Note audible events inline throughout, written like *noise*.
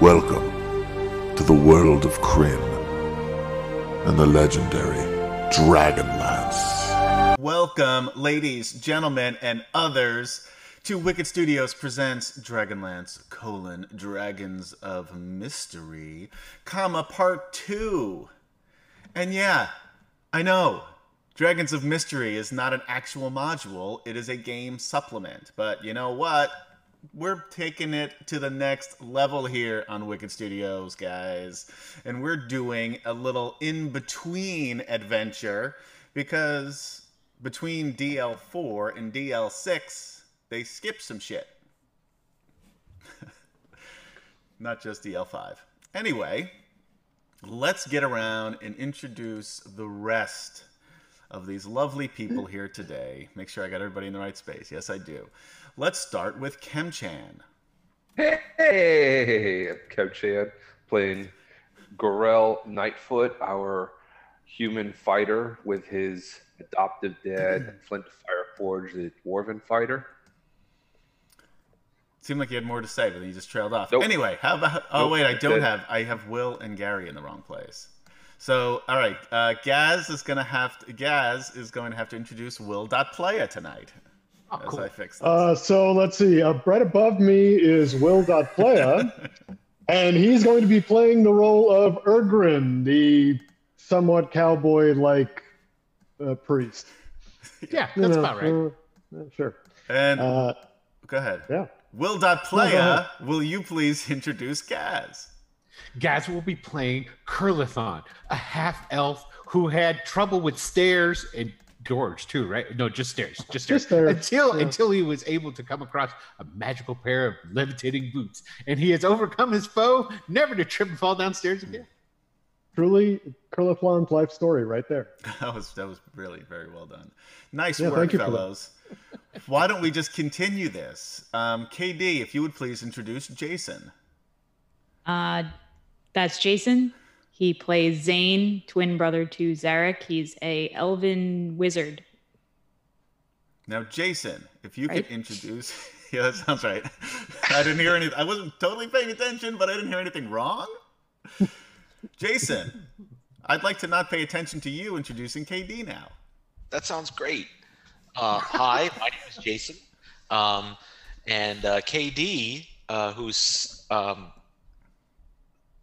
Welcome to the world of Krynn and the legendary Dragonlance. Welcome, ladies, gentlemen, and others, to Wicked Studios presents Dragonlance: colon Dragons of Mystery, comma Part Two. And yeah, I know, Dragons of Mystery is not an actual module; it is a game supplement. But you know what? We're taking it to the next level here on Wicked Studios, guys. And we're doing a little in between adventure because between DL4 and DL6, they skip some shit. *laughs* Not just DL5. Anyway, let's get around and introduce the rest of these lovely people here today. Make sure I got everybody in the right space. Yes, I do. Let's start with Kemchan. Hey, Kemchan playing Gorel Nightfoot, our human fighter with his adoptive dad, *clears throat* Flint Fireforge, the dwarven fighter. Seemed like you had more to say, but then you just trailed off. Nope. Anyway, how about? Oh Nope, wait, I don't have. I have Will and Gary in the wrong place. So, all right, uh, Gaz is gonna have. To, Gaz is going to have to introduce Will.playa tonight. Oh, as cool. I fix this. Uh, so let's see. Uh, right above me is Will Will.playa, *laughs* and he's going to be playing the role of Ergrin, the somewhat cowboy-like uh, priest. *laughs* Yeah, You that's know, about right. uh, sure. and Uh, go ahead. yeah. Will.playa, will you please introduce Gaz? Gaz will be playing Curlathon, a half elf who had trouble with stairs and doors too, right? No, just stairs, just stairs. Just stairs, Until yeah. until he was able to come across a magical pair of levitating boots, and he has overcome his foe, never to trip and fall downstairs again. Truly, Curlithlon's life story right there. *laughs* That was that was really very well done. Nice Yeah, work, thank you fellows. Why don't we just continue this? Um, KD, if you would please introduce Jason. Uh, that's Jason. He plays Zane, twin brother to Zarek. He's a elven wizard. Now, Jason, if you could introduce. *laughs* Yeah, that sounds right. *laughs* I didn't hear anything. I wasn't totally paying attention, but I didn't hear anything wrong. Jason, I'd like to not pay attention to you introducing KD now. That sounds great. Uh, hi, my name is Jason, um, and uh, KD, uh, who's um,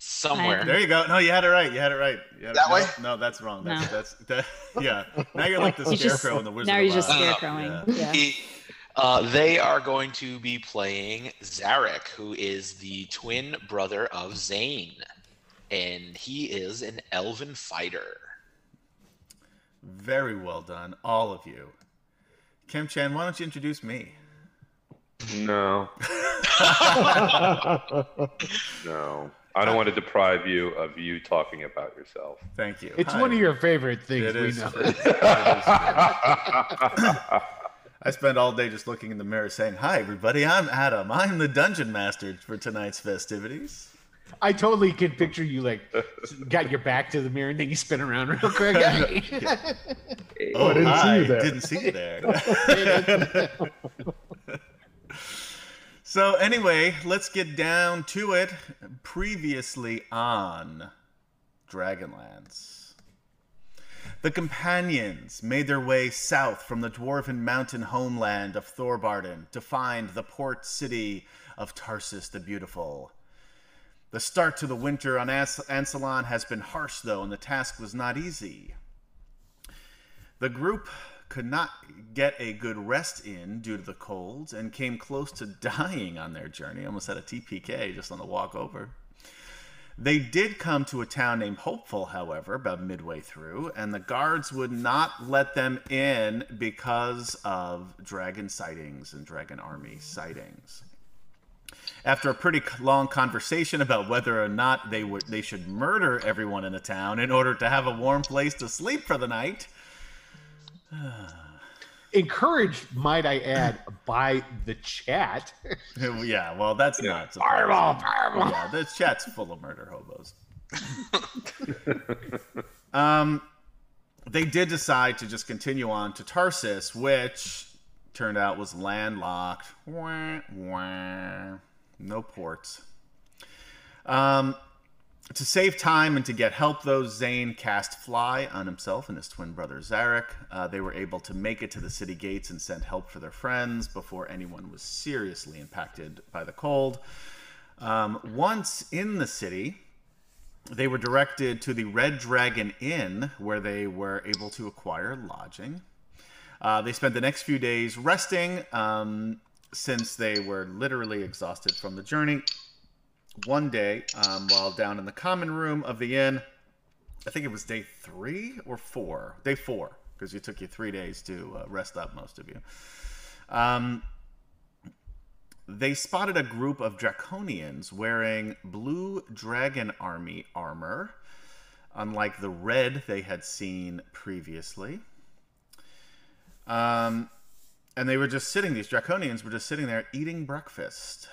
somewhere. There you go. No, you had it right. You had it right. You had That it, way? No, no, that's wrong. That's, No. that's that. *laughs* Yeah. Now you're like the *laughs* He's just- scarecrow in the Wizard now of he's just Oz. scarecrowing. Yeah. Yeah. He- uh, they are going to be playing Zarek, who is the twin brother of Zane, and he is an elven fighter. Very well done, all of you. Kim Chan, why don't you introduce me? No, *laughs* no. I don't want to deprive you of you talking about yourself. Thank you. It's Hi. one of your favorite things. It we is. know. *laughs* *laughs* I spend all day just looking in the mirror saying, Hi, everybody, I'm Adam. I'm the dungeon master for tonight's festivities. I totally can picture you like got your back to the mirror and then you spin around real quick. *laughs* Oh, I didn't see hi. you there. Didn't see you there. So, anyway, let's get down to it. Previously on Dragonlance. The companions made their way south from the dwarven mountain homeland of Thorbardin to find the port city of Tarsis the Beautiful. The start to the winter on As- Ansalon has been harsh, though, and the task was not easy. The group could not get a good rest in due to the colds and came close to *laughs* dying on their journey. Almost had a TPK just on the walk over. They did come to a town named Hopeful, however, about midway through, and the guards would not let them in because of dragon sightings and dragon army sightings. After a pretty long conversation about whether or not they would they should murder everyone in the town in order to have a warm place to sleep for the night, *sighs* Encouraged, might I add, by the chat. *laughs* yeah, well, that's not surprising. Fireball, fireball. Yeah, this chat's full of murder hobos. *laughs* um, they did decide to just continue on to Tarsis, which turned out was landlocked. Wah, wah. No ports. Um, to save time and to get help, though, Zane cast Fly on himself and his twin brother Zarek. Uh, they were able to make it to the city gates and send help for their friends before anyone was seriously impacted by the cold. Um, once in the city, they were directed to the Red Dragon Inn, where they were able to acquire lodging. Uh, they spent the next few days resting um, since they were literally exhausted from the journey one day um, while down in the common room of the inn. I think it was day three or four. Day four, because it took you three days to uh, rest up, most of you. Um, they spotted a group of draconians wearing blue dragon army armor, unlike the red they had seen previously. Um, and they were just sitting, these draconians were just sitting there eating breakfast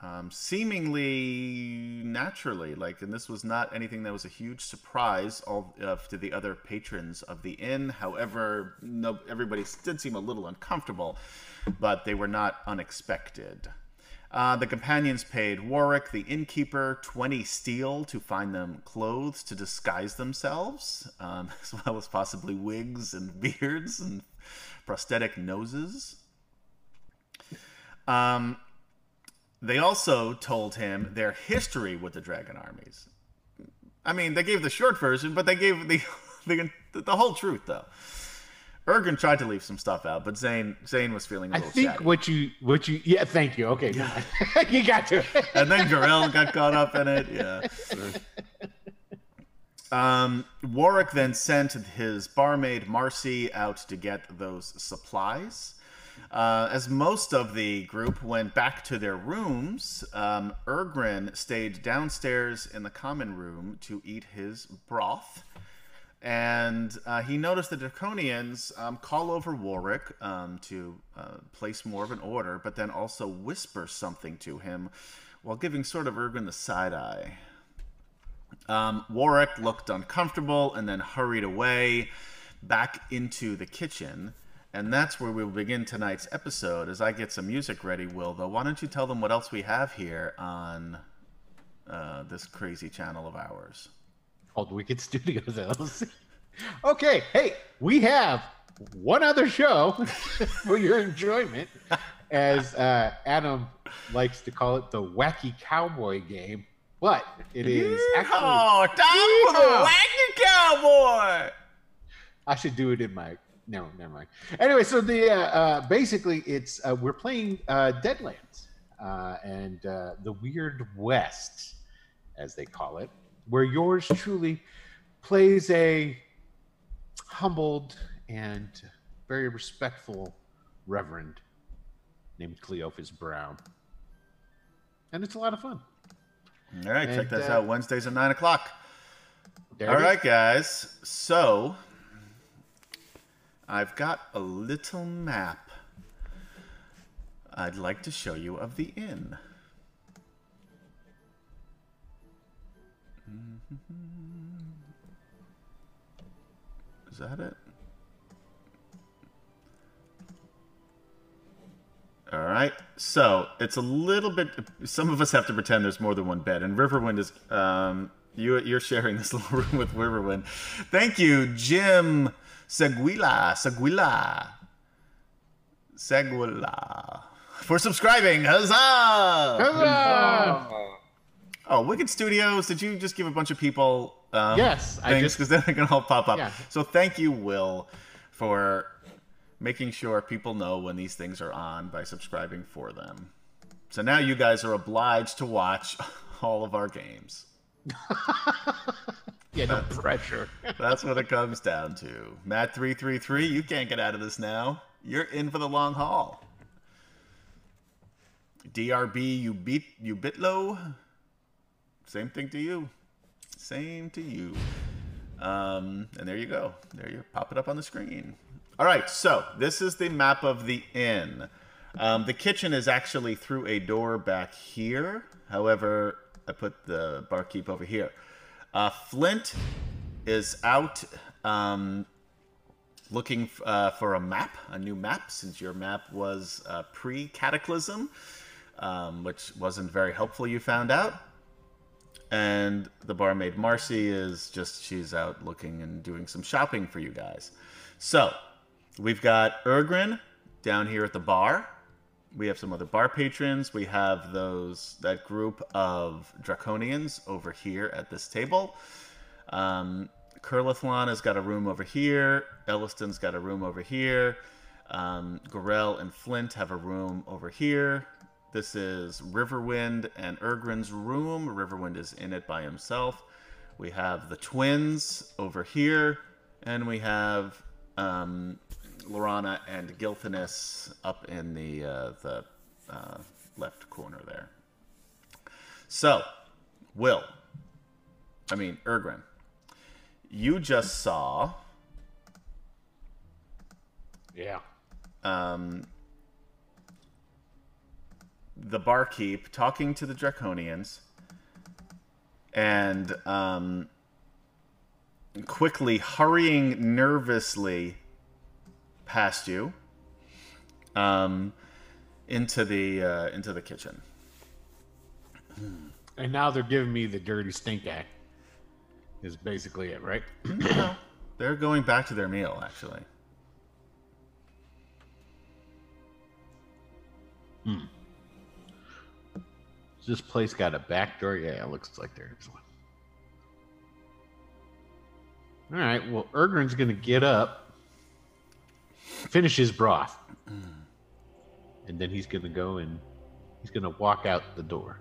um, seemingly naturally. Like, and this was not anything that was a huge surprise all, uh, to the other patrons of the inn. However, no, everybody did seem a little uncomfortable, but they were not unexpected. Uh, the companions paid Warwick, the innkeeper, 20 steel to find them clothes to disguise themselves, um, *laughs* as well as possibly wigs and beards and prosthetic noses. Um, they also told him their history with the dragon armies. I mean, they gave the short version, but they gave the *laughs* the, the whole truth though. Ergrin tried to leave some stuff out, but Zane Zane was feeling a little I think what you what you yeah. Thank you. Okay, *laughs* you got to. and then Gorell got caught up in it. Yeah. Um, Warwick then sent his barmaid Marcy out to get those supplies. Uh, as most of the group went back to their rooms, um, Ergrin stayed downstairs in the common room to eat his broth. And uh, he noticed the Draconians um, call over Warwick um, to uh, place more of an order, but then also whisper something to him while giving sort of Ergrin the side eye. Um, Warwick looked uncomfortable and then hurried away back into the kitchen. And that's where we'll begin tonight's episode. As I get some music ready, Will, though, why don't you tell them what else we have here on uh, this crazy channel of ours? Called Wicked Studios LLC. Okay, hey, we have one other show *laughs* for your enjoyment, as uh, Adam likes to call it, the Wacky Cowboy Game. But it is actually. Oh, time for the wacky cowboy! I should do it in my. No, never mind. Anyway, so the uh, uh, basically it's uh, we're playing uh, Deadlands uh, and uh, the Weird West, as they call it, where yours truly plays a humbled and very respectful reverend named Cleophas Brown, and it's a lot of fun. All right, check And, this uh, out Wednesdays at 9 o'clock. All right, is. right, guys. So, I've got a little map I'd like to show you of the inn. Is that it? All right. So it's a little bit. Some of us have to pretend there's more than one bed, and Riverwind is. Um, you you're sharing this *laughs* little room with Riverwind. Thank you, Jim Seguila Seguila Seguila for subscribing. Huzzah! Huzzah! Oh, Wicked Studios. Did you just give a bunch of people? Um, Yes, I things just- because then they're gonna all pop up. Yeah. So thank you, Will, for making sure people know when these things are on by subscribing for them. So now you guys are obliged to watch *laughs* all of our games. *laughs* Yeah, no pressure. That's what it comes down to. Matt three three three, you can't get out of this now. You're in for the long haul. DRB, you beat you bit low. Same thing to you. Same to you. Um, and there you go. There you pop it up on the screen. All right, so this is the map of the inn. Um, the kitchen is actually through a door back here. However, I put the barkeep over here. Uh, Flint is out um, looking uh, for a map, a new map, since your map was uh, pre Cataclysm, um, which wasn't very helpful, you found out. and the barmaid Marcy is just she's out looking and doing some shopping for you guys. So we've got Ergrin down here at the bar. We have some other bar patrons. We have those that group of draconians over here at this table. Um, Kurlathlon has got a room over here. Elistan's got a room over here. Um, Gorell and Flint have a room over here. This is Riverwind and Ergrin's room. Riverwind is in it by himself. We have the twins over here, and we have um, Laurana and Gilthanas up in the uh, the uh, left corner there. So, Will, I mean Ergrin, you just saw Yeah. um, the barkeep talking to the draconians and um, quickly hurrying nervously past you um, into the uh, into the kitchen. And now they're giving me the dirty stink eye. Is basically it, right? *clears throat* No, they're going back to their meal actually. Hmm. This place got a back door? Yeah, it looks like there's one. All right. Well, Ergrin's going to get up, finish his broth, and then he's going to go and he's going to walk out the door.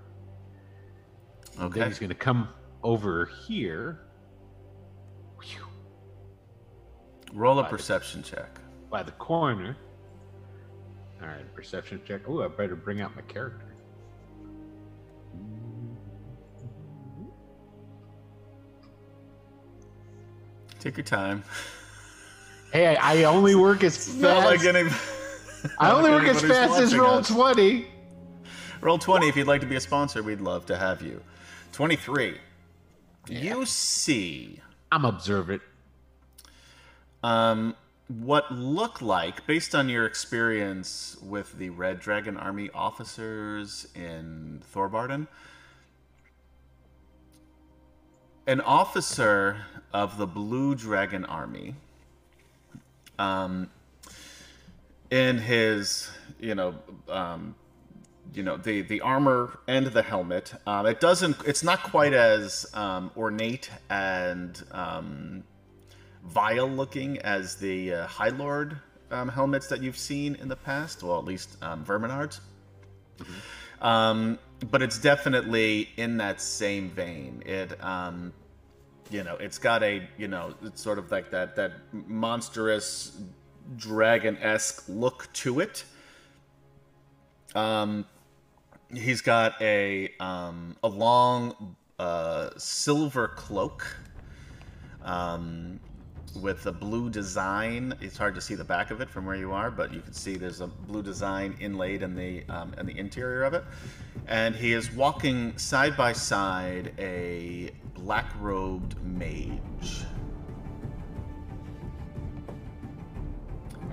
And Then Okay. he's going to come over here Whew. Roll a perception check. by the corner. All right, perception check. Oh, I better bring out my character. Take your time. Hey, I I only work as fast. Not like any. I *laughs* only work as fast as roll us. twenty. Roll 20 if you'd like to be a sponsor. We'd love to have you. 23. You see I'm observant. um, what look like, based on your experience with the Red Dragon Army officers in Thorbardin, an officer of the Blue Dragon Army, um, in his, you know, um, you know the the armor and the helmet. Um, it doesn't. It's not quite as um, ornate and um, vile looking as the uh, High Lord um, helmets that you've seen in the past. Well, at least um, Verminaard's. Um, but it's definitely in that same vein. It, um, you know, it's got a, you know, it's sort of like that that monstrous dragon esque look to it. Um, he's got a um, a long uh, silver cloak um, with a blue design. It's hard to see the back of it from where you are, but you can see there's a blue design inlaid in the um, in the interior of it. And he is walking side by side a black robed mage.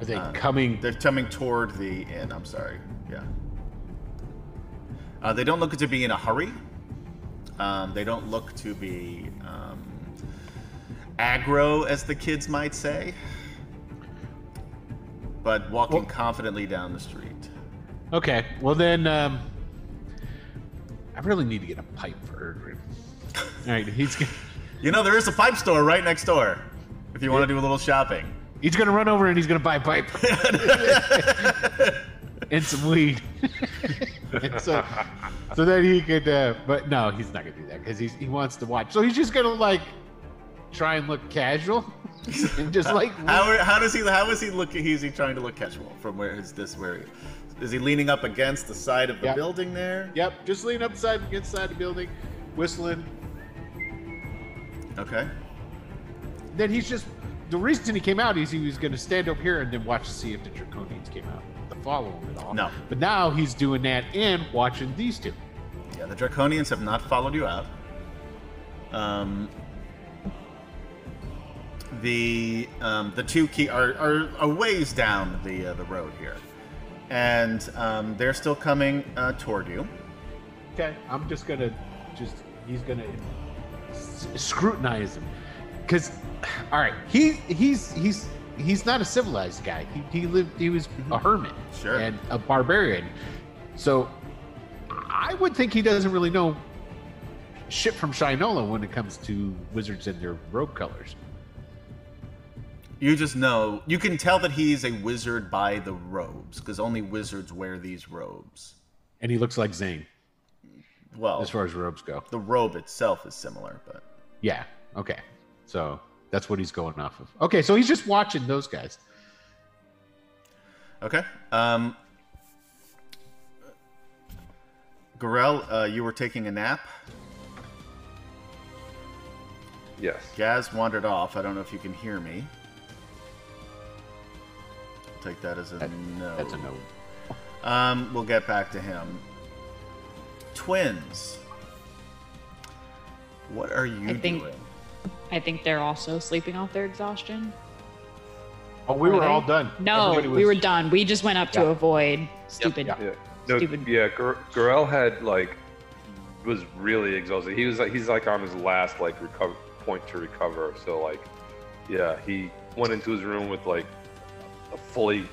Are they Uh, coming? They're coming toward the inn. I'm sorry. Yeah. Uh, they don't look to be in a hurry. Um, they don't look to be um, aggro, as the kids might say, but walking Well- confidently down the street. Okay. Well then, um, I really need to get a pipe for Ergrin. All right, he's gonna, *laughs* You know, there is a pipe store right next door. If you want to do a little shopping. he's gonna run over and he's gonna buy a pipe *laughs* and some weed. and *laughs* so, so that he could. Uh, but no, he's not gonna do that because he wants to watch. So he's just gonna like try and look casual *laughs* and just like How, how does he? How is he looking? Is he trying to look casual? From where is this? Where is he is he leaning up against the side of the Yep. building there? Yep, just lean upside against the side of the building, whistling. Okay. Then he's just the reason he came out is he was going to stand up here and then watch to see if the Draconians came out to follow him at all. No. but now he's doing that and watching these two. Yeah, the Draconians have not followed you out. Um, the um, the two key are, are a ways down the uh, the road here, and um, they're still coming uh, toward you. Okay, I'm just gonna just He's gonna s- scrutinize him because, all right, he he's he's he's not a civilized guy. He, he lived. He was a hermit Sure. and a barbarian. So I would think he doesn't really know shit from Shinola when it comes to wizards and their robe colors. You just know you can tell that he's a wizard by the robes, because only wizards wear these robes. And he looks like Zane Well, as far as robes go. the robe itself is similar, but Yeah. Okay. So that's what he's going off of. Okay. So he's just watching those guys. okay. Um, Gorel, uh, you were taking a nap. Yes. Gaz wandered off. I don't know if you can hear me. I'll take that as a That- no. That's a no. Um, we'll get back to him. Twins. What are you I think- doing? I think they're also sleeping off their exhaustion. Oh, we Are were they? all done. No, Everybody we were done. We just went up to avoid stupid. yeah. Yeah. No, Stupid. yeah, Gur- Gurel had like was really exhausted. He was like he's like on his last like recover point to recover. So like, yeah, he went into his room with like a fully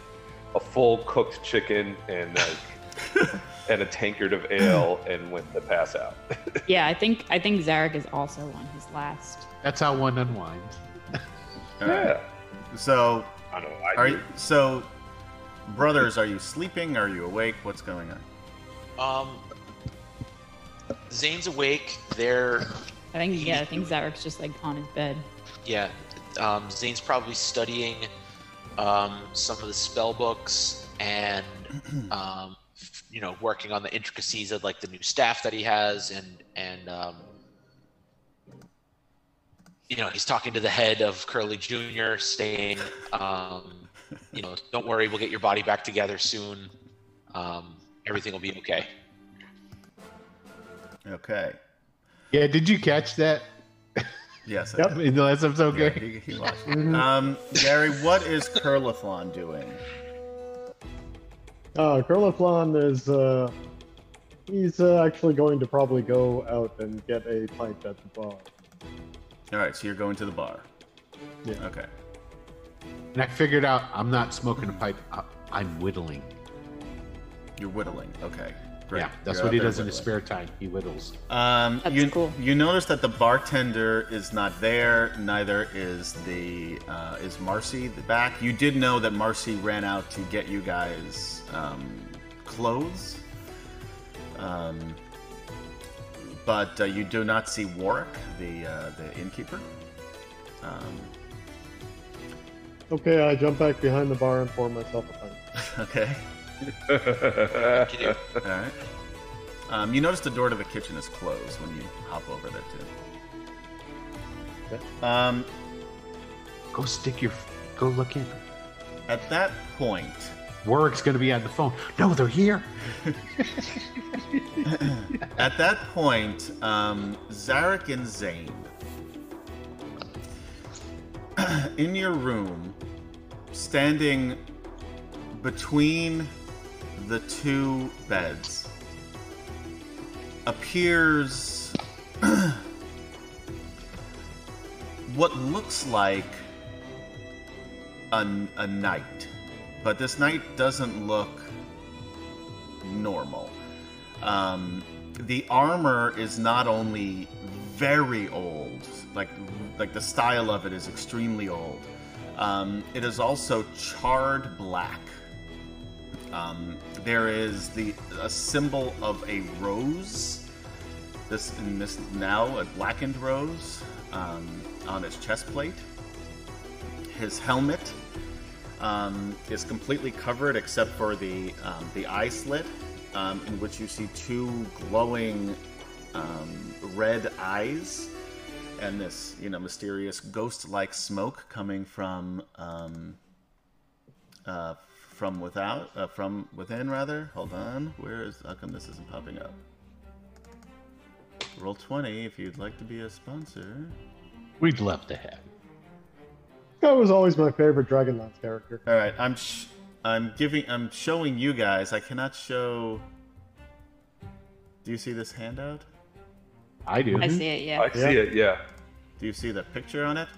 a full cooked chicken and like *laughs* and a tankard of ale and went to pass out. *laughs* Yeah, I think I think Zarek is also on his last. That's how one unwinds. All right. yeah. So, I don't know. I are do. you, so, brothers? Are you sleeping? Are you awake? What's going on? Um, Zane's awake. They're I think yeah, I think Zarek's just like on his bed. yeah. Um, Zane's probably studying um, some of the spell books and *clears throat* um, you know working on the intricacies of like the new staff that he has and and um, you know he's talking to the head of Curly Junior, saying, um, you know, don't worry, we'll get your body back together soon. Um, everything will be okay. Okay. Yeah. Did you catch that Yes. I Yep. did. in the last episode? Yeah, Gary? he, he watched. *laughs* Mhm. Um, Gary, what is Curlithlon doing? Uh, Curliflon is uh, he's uh, actually going to probably go out and get a pint at the bar. All right, so you're going to the bar. Yeah. Okay. And I figured out I'm not smoking a pipe. I'm whittling. You're whittling. Okay. Great. Yeah, that's You're what he does in his spare time. He whittles. Um, That's you, cool. You notice that the bartender is not there. Neither is the uh, is Marcy the back. You did know that Marcy ran out to get you guys um, clothes, um, but uh, you do not see Warwick, the uh, the innkeeper. Um, Okay, I jump back behind the bar and pour myself a pint. *laughs* okay. Thank you. *laughs* All right. Um, you notice the door to the kitchen is closed when you hop over there too. Um, Go stick your. Go look in. at that point, Warwick's gonna be on the phone. No, they're here. *laughs* at that point, um, Zarek and Zane, *clears throat* in your room, standing between the two beds, appears *clears throat* what looks like a, a knight, but this knight doesn't look normal. Um, the armor is not only very old, like like the style of it is extremely old. Um, it is also charred black. Um, there is the a symbol of a rose. This in this now a blackened rose um, on his chest plate. His helmet um, is completely covered except for the um, the eye slit, um, in which you see two glowing um, red eyes, and this you know mysterious ghost-like smoke coming from uh, from without uh, from within rather. Hold on, where is how come this isn't popping up? Roll twenty if you'd like to be a sponsor. We'd love to have. That was always my favorite Dragonlance character. All right, I'm sh- I'm giving I'm showing you guys. I cannot show. Do you see this handout? I do. I see it. Yeah. I see it. Yeah. Do you see the picture on it?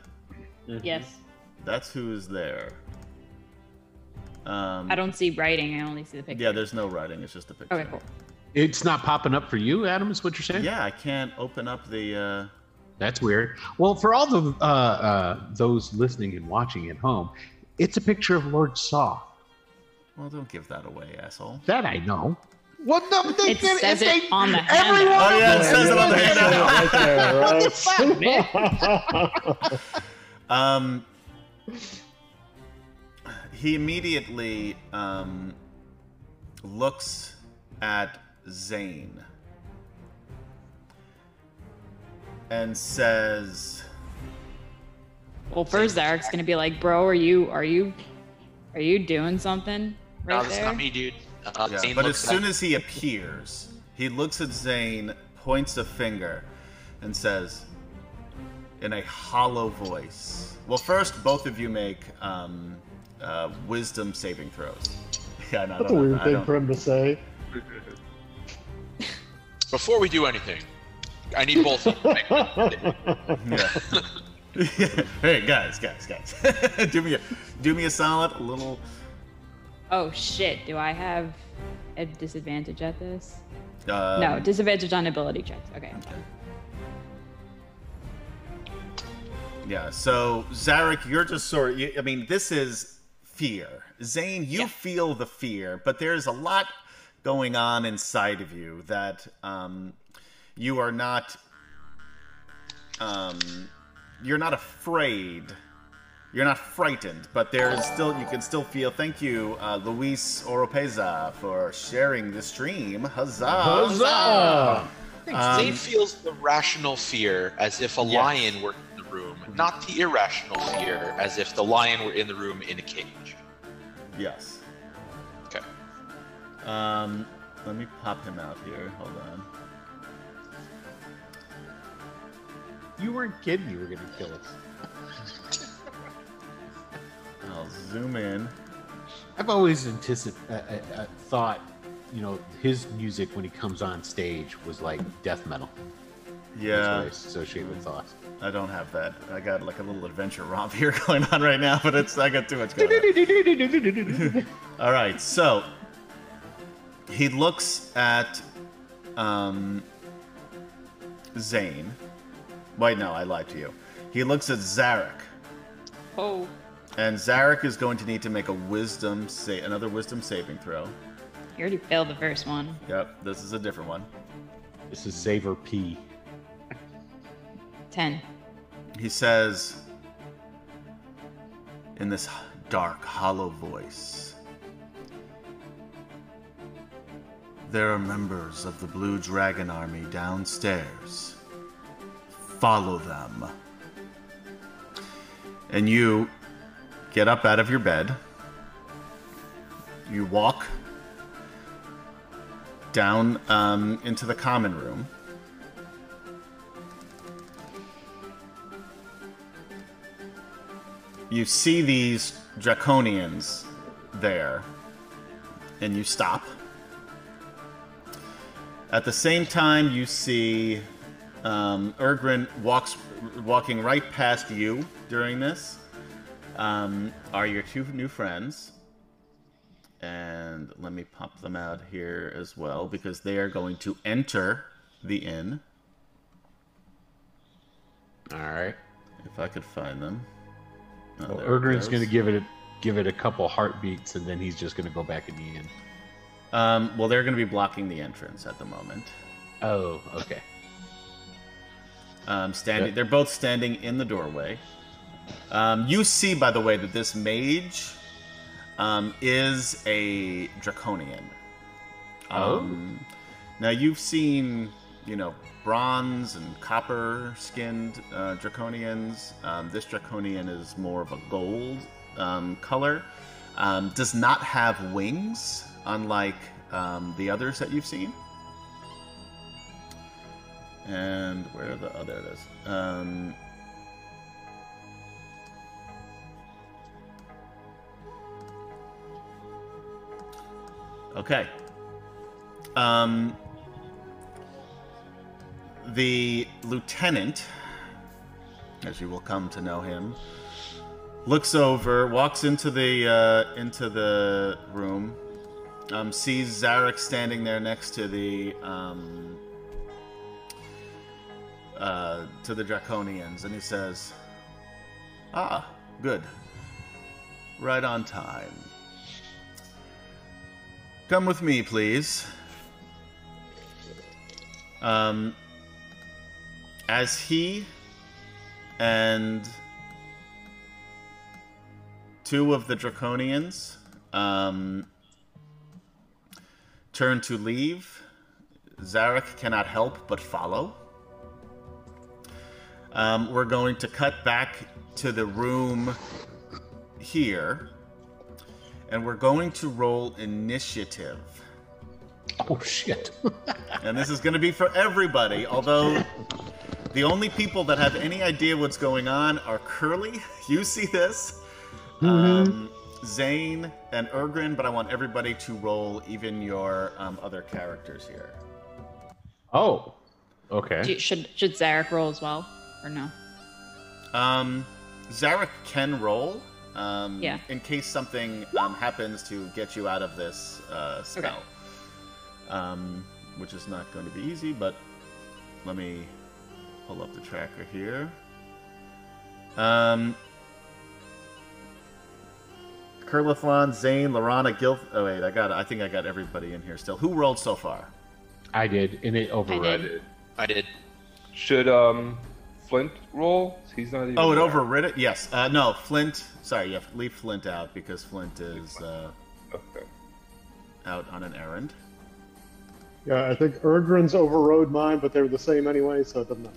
Yes. That's who is there. Um, I don't see writing. I only see the picture. Yeah, there's no writing. It's just a picture. Okay, cool. It's not popping up for you, Adam. Is what you're saying? Yeah, I can't open up the. Uh... That's weird. Well, for all the uh, uh, those listening and watching at home, it's a picture of Lord Soth. Well, don't give that away, asshole. That I know. What the? They It can, says it they, on the everyone. Oh, yeah, it says it on the Yeah, handout. right there, *laughs* right? *laughs* Um, he immediately um, looks at Zane and says, Well, first Zarek's gonna be like, "Bro, are you are you are you doing something right no, that's there?" not me, dude. Uh, yeah. But as soon at- as he appears, he looks at Zane, points a finger, and says, in a hollow voice. Well, first, both of you make um, uh, wisdom saving throws. *laughs* Yeah, no, That's no, a weird I thing for him to say. *laughs* Before we do anything, I need both of you *laughs* Yeah. hey guys, guys, guys, do me a do me a solid, a little. Oh shit! Do I have a disadvantage at this? Um, no, disadvantage on ability checks. Okay. Yeah. So Zarek, you're just sort. Of, you- I mean, this is fear. Zane, you Yeah. feel the fear, but there's a lot going on inside of you that um, you are not. Um, you're not afraid. You're not frightened, but there's still you can still feel. Thank you, uh, Luis Oropeza, for sharing the stream. Huzzah! Huzzah! Um, Zane feels the rational fear as if a Yes. lion were in the room, not the irrational fear as if the lion were in the room in a cage. Yes. Okay. Um, let me pop him out here. Hold on. You weren't kidding. You were going to kill us. *laughs* I'll zoom in. I've always anticipated, uh, uh, uh, thought, you know, his music when he comes on stage was like death metal. That's what I Yeah, associate with thoughts. I don't have that. I got like a little adventure romp *laughs* here going on right now, but it's I got too much going on. *laughs* All right, so he looks at um, Zane. Wait, no, I lied to you. He looks at Zarek, Oh. and Zarek is going to need to make a wisdom say another wisdom saving throw. You already failed the first one. Yep, this is a different one. This is Saver P. Ten. He says, in this dark, hollow voice, There are members of the Blue Dragon Army downstairs. Follow them. And you get up out of your bed. You walk down um, into the common room. You see these draconians there and you stop. At the same time you see um, Ergrin walks walking right past you during this. Um, are your two new friends. And let me pop them out here as well because they are going to enter the inn. All right. if I could find them Well, Ergrin's going to give it a, give it a couple heartbeats, and then he's just going to go back in the inn. Um, well, they're going to be blocking the entrance at the moment. Oh, okay. Um, standing, Yeah. they're both standing in the doorway. Um, you see, by the way, that this mage um, is a draconian. Um, Now you've seen, you know, bronze and copper-skinned uh, draconians. Um, this draconian is more of a gold um, color. Um, does not have wings, unlike um, the others that you've seen. And where are the other? This. Um, okay. Um, the lieutenant, as you will come to know him, looks over, walks into the uh, into the room, um, sees Zarek standing there next to the um, uh, to the Draconians, and he says, "Ah, good, right on time. Come with me, please." Um, as he and two of the Draconians um, turn to leave. Zarek cannot help but follow. Um, we're going to cut back to the room here, and we're going to roll initiative. Oh shit. *laughs* And this is going to be for everybody, although the only people that have any idea what's going on are Curly. *laughs* You see this? Um, Zane and Ergrin, but I want everybody to roll, even your um, other characters here. oh. Okay. Do you- should should Zarek roll as well, or no? Um, Zarek can roll. Um, Yeah. In case something um, happens to get you out of this uh, spell. Um, which is not going to be easy, but let me pull up the tracker here. Um, Kurlathon, Zane, Laurana, Gil. Oh wait, I got. I think I got everybody in here still. Who rolled so far? I did, and it overrode I did. it. I did. Should um Flint roll? He's not even. Oh, it there. overrid it. Yes. Uh, no, Flint. Sorry, you have to leave Flint out because Flint is uh, Okay. out on an errand. Yeah, I think Ergrin's overrode mine, but they were the same anyway, so it doesn't matter.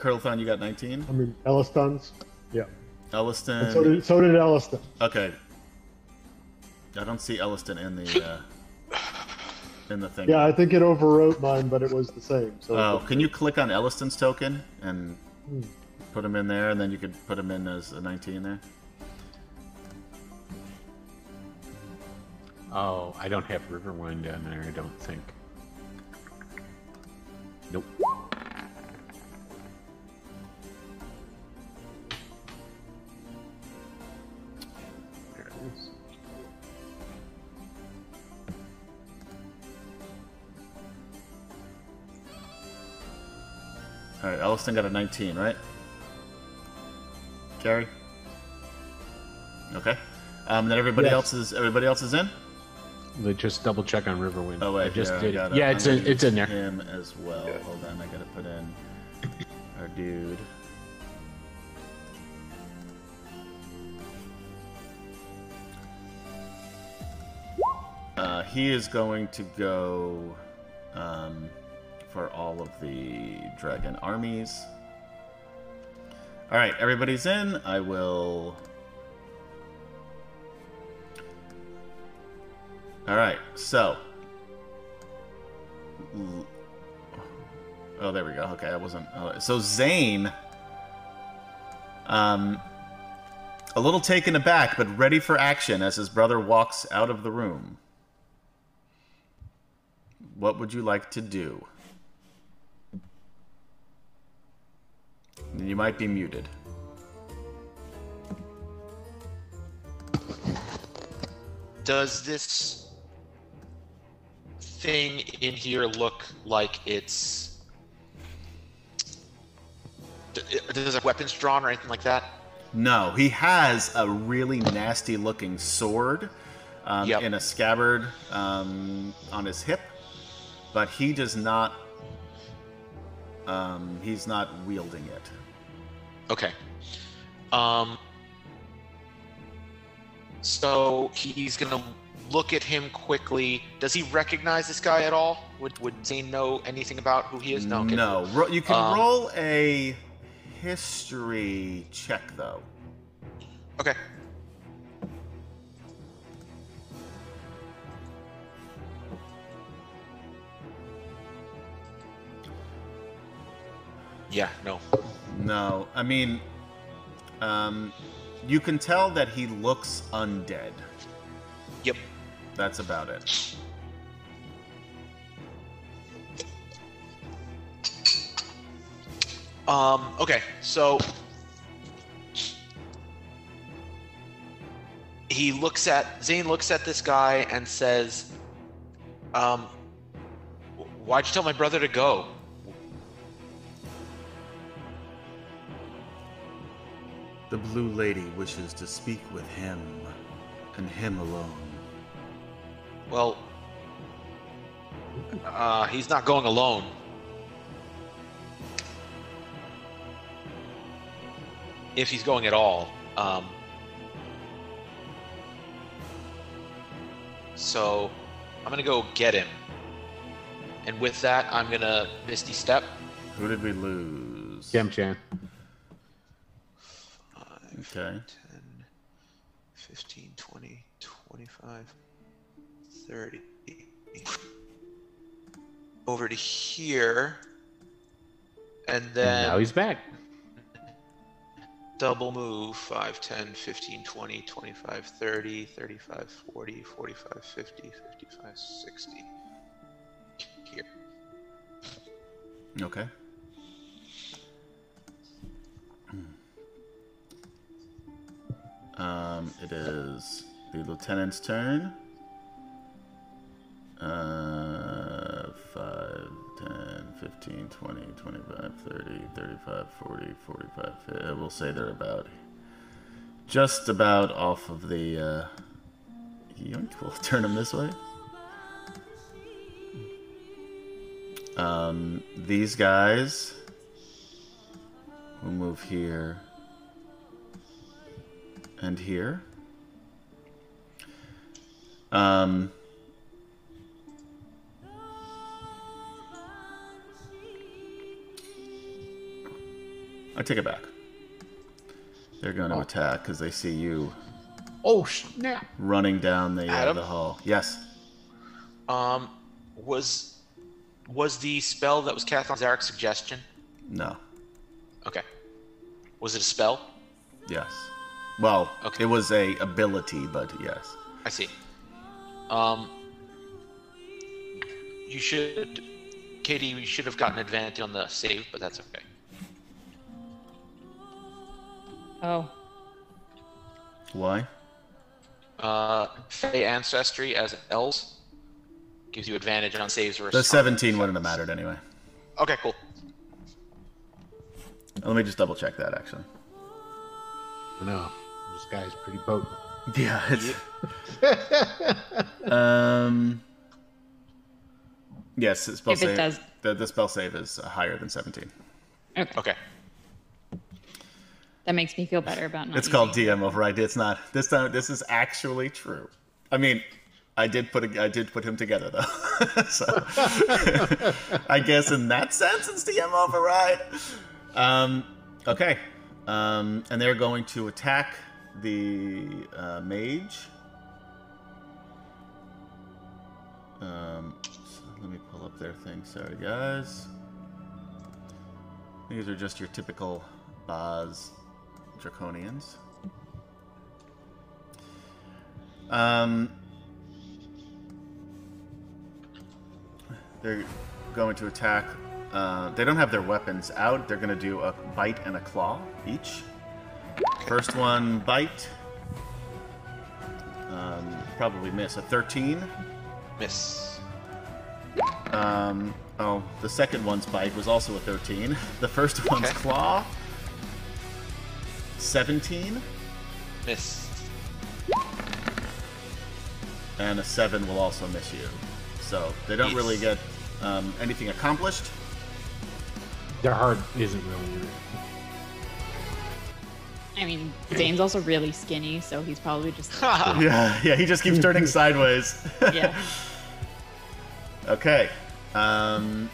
Kurlathon, you got 19. I mean, Elistan's. Yeah. Elistan. And so did so did Elistan. Okay. I don't see Elistan in the uh, in the thing. Yeah, I think it overwrote mine, but it was the same. So Oh, can you click on Elistan's token and Hmm. put him in there, and then you could put him in as a 19 there? Oh, I don't have Riverwind down there. I don't think. Nope. All right, Elistan got a 19, right? Gary. Okay. Um, then everybody Yes. else is everybody else is in. Let just double check on Riverwind. Oh wait, I just yeah, I did. gotta- it. Yeah, it's in, it's in there. Him as well. Yeah. Hold on, I gotta put in our dude. Uh, he is going to go um, for all of the dragon armies. All right, everybody's in. I will. All right, so. Oh, there we go. Okay, I wasn't. Uh, so Zane, um, a little taken aback, but ready for action as his brother walks out of the room. What would you like to do? You might be muted. Does this thing in here look like it's? Does it have weapons drawn or anything like that? No, he has a really nasty looking sword um, Yep. in a scabbard um, on his hip, but he does not. Um, he's not wielding it. Okay. Um. So he's gonna look at him quickly. Does he recognize this guy at all? Would Would Zane know anything about who he is? No. Okay, no. Ro- you can Um, roll a history check though. Okay. Yeah, no. No, I mean, um, you can tell that he looks undead. Yep. That's about it. Um, okay, so he looks at Zane looks at this guy and says, um, "Why'd you tell my brother to go?" The Blue Lady wishes to speak with him, and him alone. Well, uh, he's not going alone. If he's going at all. Um, so I'm gonna go get him. And with that, I'm gonna Misty Step. Who did we lose? Gem Chan. 5, Okay. 10, 15, 20, 25, 30. Over to here. And And then now he's back. double move 5 10 15 20 25 30 35 40 45 50 55 60 here Okay. Hmm. Um, it is the lieutenant's turn. Uh, 5, 10, 15, 20, 25, 30, 35, 40, 45. Uh, we'll say they're about just about off of the. Uh, yoink. We'll *laughs* turn them this way. Um, these guys will move here and here. Um, I take it back. They're going to attack because they see you Oh snap! running down the uh, the hall. Yes. um was was the spell that was cast on Zarek's suggestion No. okay was it a spell Yes. Well, Okay. it was a ability, but yes. I see um you should Katie you should have gotten advantage on the save but that's okay Oh, Why? uh Fey ancestry as elves gives you advantage on saves versus The 17 wouldn't have mattered anyway. okay cool Let me just double check that actually. No, this guy's pretty potent. Yeah, it's. *laughs* um. Yes, the spell If it save. does- The, the spell save is uh, higher than 17. okay. okay That makes me feel better about not. It's called using DM override. It's not this time. This is actually true. I mean, I did put a, I did put him together though. *laughs* so *laughs* I guess in that sense, it's DM override. Um, okay, um, and they're going to attack the uh, mage. Um, so let me pull up their thing. Sorry, guys. These are just your typical Baaz Draconians. Um, they're going to attack. Uh, they don't have their weapons out. They're going to do a bite and a claw each. First one, bite. Um, probably miss a 13. miss Um, oh, the second one's bite was also a 13. *laughs* The first one's Okay. claw. 17. miss and a seven will also miss you. So they don't really get um, anything accomplished. Their heart isn't really in it. I mean, Zane's also really skinny, so he's probably just *laughs* Yeah, yeah. He just keeps turning *laughs* sideways. yeah. *laughs* okay, um,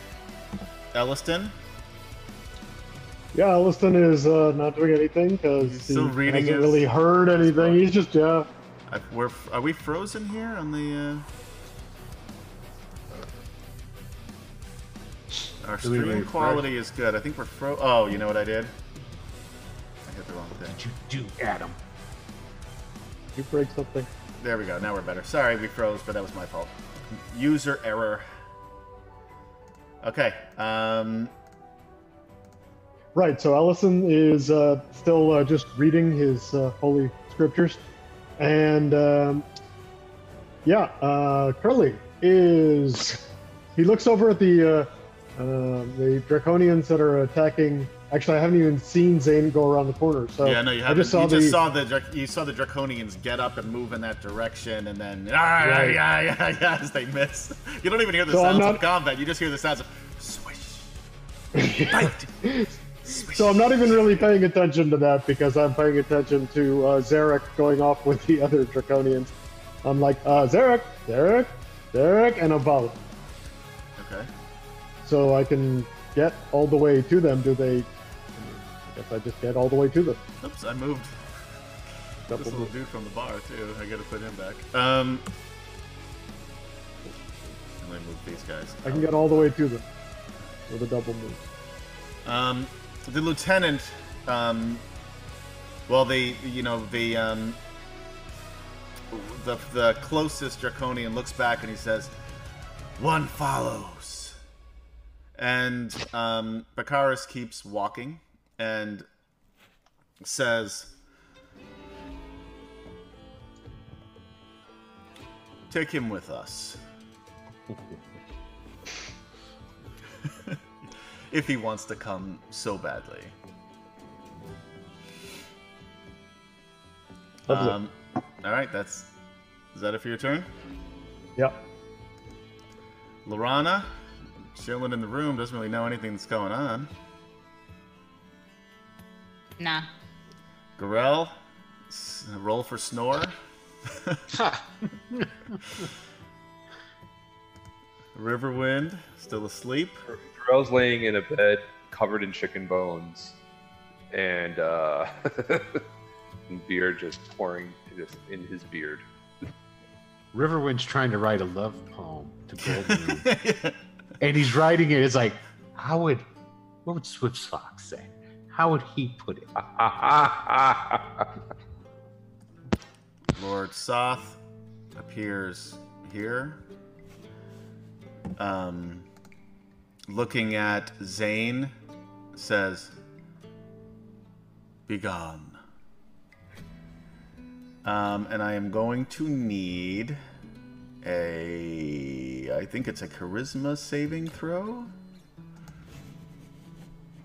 Elistan. Yeah, Elistan is uh, not doing anything because he still reading hasn't his- really heard anything. He's just yeah. I, we're are we frozen here on the? Uh... Our Do we stream refresh? quality is good. I think we're fro. Oh, you know what I did? I hit the wrong thing. What you do, Adam? You break something. There we go. Now we're better. Sorry, we froze, but that was my fault. User error. Okay. Um, right. So Elistan is uh, still uh, just reading his uh, holy scriptures, and um, yeah, uh, Curly is. He looks over at the uh, uh, the draconians that are attacking. Actually, I haven't even seen Zane go around the corner. So yeah, no, you I haven't. just saw you the. just saw the you saw the draconians get up and move in that direction, and then ah, yeah, Right. yeah, yeah, yeah, as they miss. You don't even hear the So sounds not- of combat. You just hear the sounds of swish, bite, swish. *laughs* So I'm not even really paying attention to that because I'm paying attention to uh, Zarek going off with the other Draconians. I'm like, uh, Zarek, Zarek, Zarek, and about. Okay. So I can get all the way to them. Do they? I guess I just get all the way to them. Oops, I moved. Double This little move. dude from the bar too. I gotta put him back. Um, and I move these guys. I can get all the way to them with a double move. Um, the lieutenant, um, well, the you know the um, the the closest draconian looks back and he says, "One follows," and um, Bakaris keeps walking and says, "Take him with us." *laughs* if he wants to come so badly. Lovely. Um, all right, that's is that it for your turn, Yeah. Laurana? Chilling in the room, doesn't really know anything that's going on. Nah. Garel, s- roll for snore. *laughs* Riverwind, still asleep. Pharrell's laying in a bed covered in chicken bones, and uh, *laughs* beer just pouring just in his beard. Riverwind's trying to write a love poem to Goldmoon, *laughs* and he's writing it. It's like, how would what would Swift Fox say? How would he put it? *laughs* Lord Soth appears here. Um, looking at Zane, says, Begone. Um, and I am going to need a. I think it's a charisma saving throw.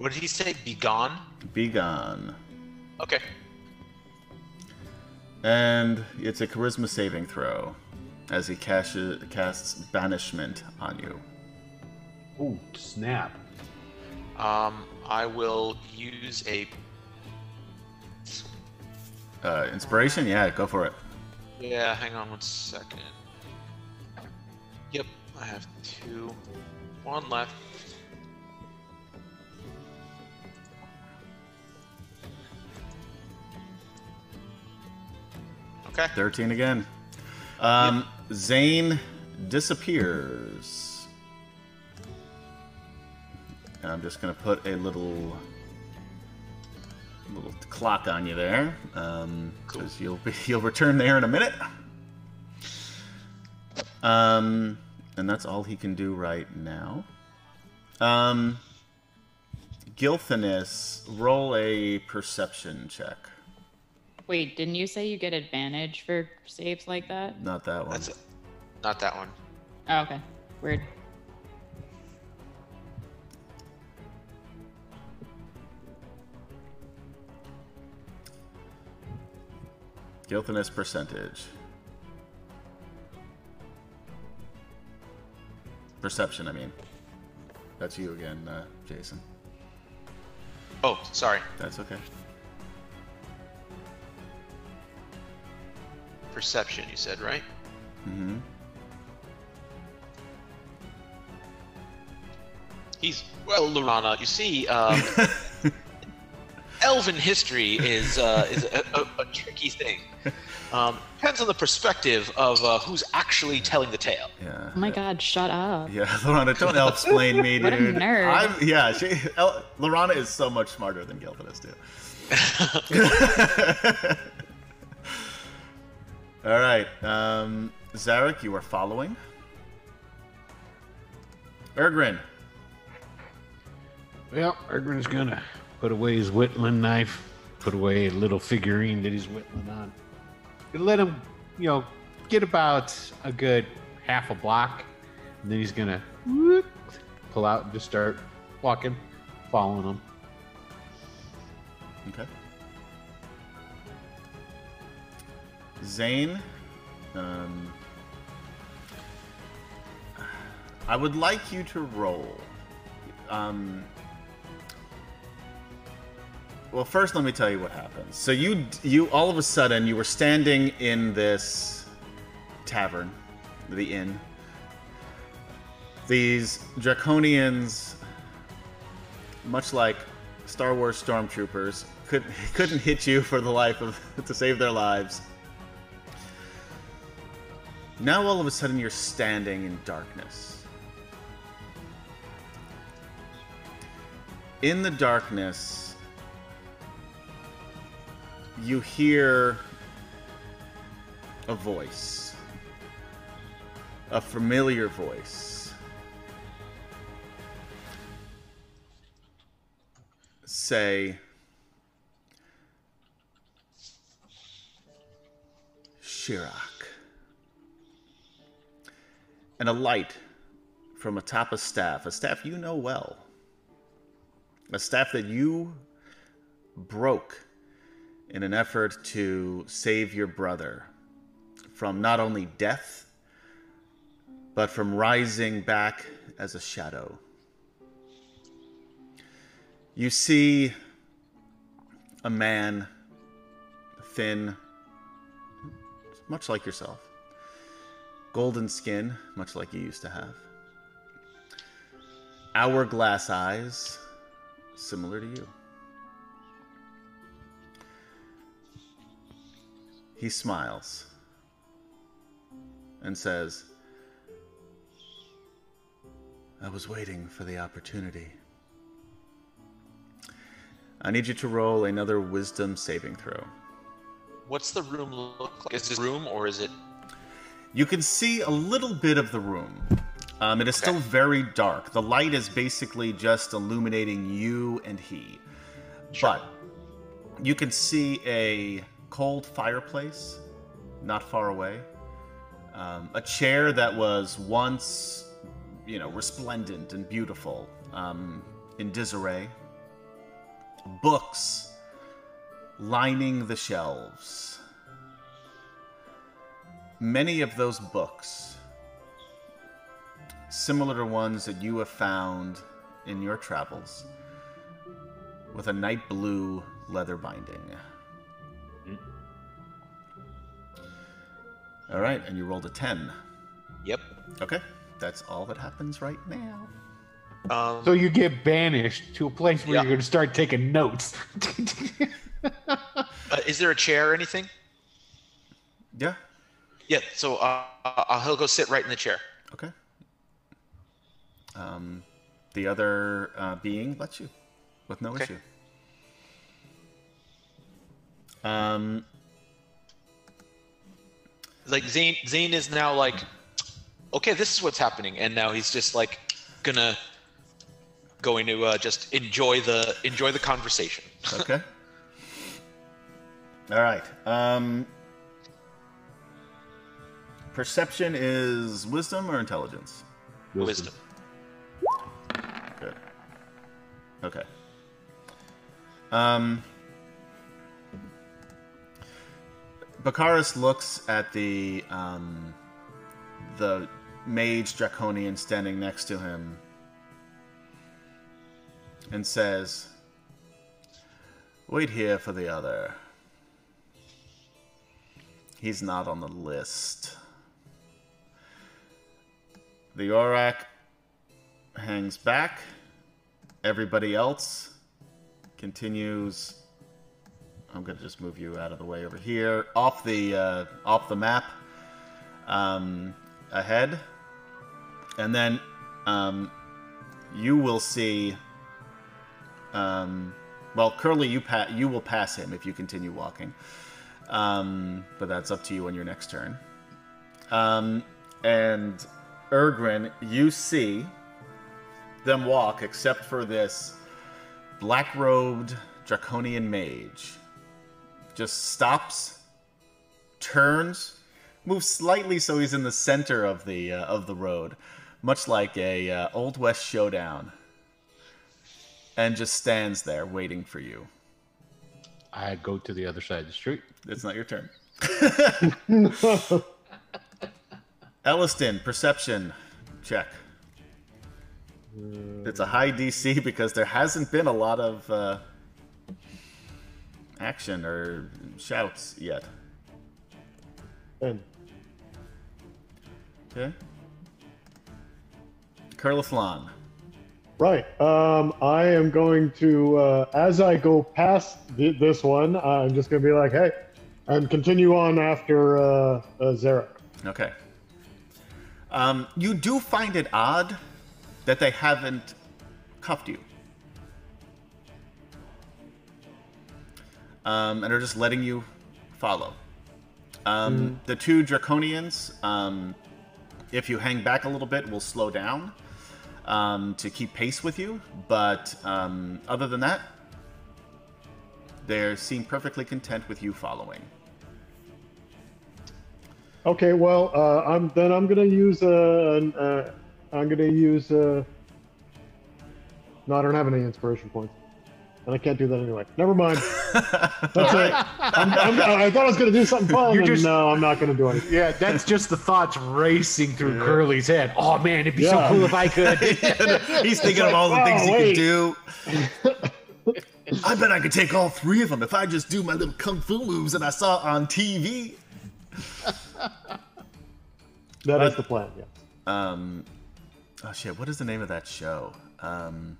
What did he say? Be gone? Begone. Okay. And it's a charisma saving throw as he casts, casts banishment on you. Oh, snap! Um, I will use a. Uh, inspiration? Yeah, go for it. Yeah, hang on one second. Yep, I have two. One left. Okay. 13 again. Um, Zane disappears. And I'm just going to put a little little clock on you there. Um, Cool. you'll be, *laughs* you'll return there in a minute. Um, and that's all he can do right now. Um, Gilthanas, roll a perception check. Wait, didn't you say you get advantage for saves like that? Not that one. That's it. Not that one. Oh, okay. Weird. Guiltiness percentage. Perception, I mean. That's you again, uh, Jason. Oh, sorry. That's okay. Perception, you said, right? Mm hmm He's well, Laurana. You see, um, *laughs* elven history is uh, is a, a, a tricky thing. Um, depends on the perspective of uh, who's actually telling the tale. Yeah. Oh my god, shut up. Yeah, *laughs* Laurana, don't elf explain me, dude. *laughs* What a nerd. I'm, yeah, she, El, Laurana is so much smarter than Gilthanas, too. All right, um, Zarek, you are following. Ergrin, Well, Ergrin's gonna put away his whittling knife, put away a little figurine that he's whittling on. Let him, you know, get about a good half a block, and then he's gonna whoop, pull out and just start walking, following him. Okay. Zane, um, I would like you to roll. Um, well, first, let me tell you what happens. So you, you, all of a sudden, you were standing in this tavern, the inn. These draconians, much like Star Wars stormtroopers, could *laughs* couldn't hit you for the life of *laughs* to save their lives. Now all of a sudden you're standing in darkness. In the darkness, you hear a voice. A familiar voice. Say, Shirak. And a light from atop a staff, a staff you know well, a staff that you broke in an effort to save your brother from not only death, but from rising back as a shadow. You see a man, thin, much like yourself, golden skin, much like you used to have, hourglass eyes, similar to you. He smiles and says, I was waiting for the opportunity. I need you to roll another wisdom saving throw. What's the room look like? Is this room or is it? You can see a little bit of the room. Um, it is still very dark. The light is basically just illuminating you and he. But you can see a cold fireplace not far away. Um, a chair that was once, you know, resplendent and beautiful um, in disarray. Books lining the shelves. Many of those books, similar to ones that you have found in your travels, with a night blue leather binding. All right, and you rolled a 10. Yep. Okay, that's all that happens right now. Um, So you get banished to a place where Yeah. you're going to start taking notes. *laughs* uh, is there a chair or anything? Yeah, Yeah. So uh, uh, he'll go sit right in the chair. okay. Um, the other uh, being lets you with no Okay. issue. Um, Like Zane, Zane is now like, okay, this is what's happening, and now he's just like gonna going to uh, just enjoy the enjoy the conversation. okay. *laughs* All right. Um, perception is wisdom or intelligence? Wisdom. Good. Okay. Um, Bakaris looks at the um, the mage draconian standing next to him and says, "Wait here for the other. He's not on the list." The Aurak hangs back. Everybody else continues. I'm gonna just move you out of the way over here, off the uh, off the map, um, ahead, and then um, you will see. Um, well, Curly, you pa- you will pass him if you continue walking, um, but that's up to you on your next turn. Um, and Ergrin, you see them walk, except for this black robed draconian mage just stops, turns, moves slightly so he's in the center of the uh, of the road, much like a uh, old west showdown, and just stands there waiting for you. I go to the other side of the street. It's not your turn. *laughs* *laughs* Elistan, perception check. It's a high DC because there hasn't been a lot of uh, action or shouts yet. And Okay. Curliflon. Right. Um, I am going to, uh, as I go past th- this one, I'm just going to be like, hey, and continue on after uh, uh, Zarek. Okay. Um, you do find it odd that they haven't cuffed you. Um, and are just letting you follow. Um, The two Draconians, um, if you hang back a little bit, will slow down um, to keep pace with you. But um, other than that, they seem perfectly content with you following. Okay, well, uh, I'm then I'm gonna use uh, an, uh I'm gonna use uh. No, I don't have any inspiration points, and I can't do that anyway. Never mind. *laughs* That's it. I'm, I'm, I thought I was gonna do something fun, You're and just- no, I'm not gonna do anything. Yeah, that's just the thoughts racing through Curly's head. Oh man, it'd be Yeah. so cool if I could. *laughs* He's thinking like, of all the wow, things he wait. could do. I bet I could take all three of them if I just do my little kung fu moves that I saw on TV. *laughs* That is the plan. Yeah. Um, oh shit, what is the name of that show? Um,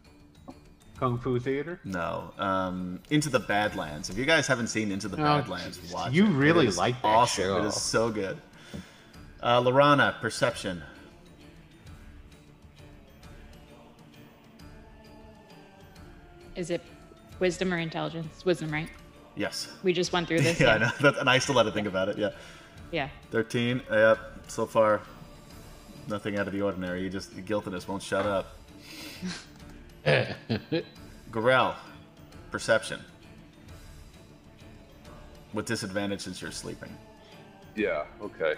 Kung Fu Theater. no, um, Into the Badlands. If you guys haven't seen Into the Oh, Badlands, watch it. you it. really It is like that awesome. show. It is so good. Uh, Laurana, Perception. Is it wisdom or intelligence? Wisdom, right? Yes. We just went through this. *laughs* Yeah, I know. *laughs* That, and I still had to think about it. Yeah. Yeah. 13. Yep. So far, nothing out of the ordinary. You just, guiltiness won't shut up. *laughs* Gorel, perception. With disadvantage since you're sleeping. Yeah. Okay.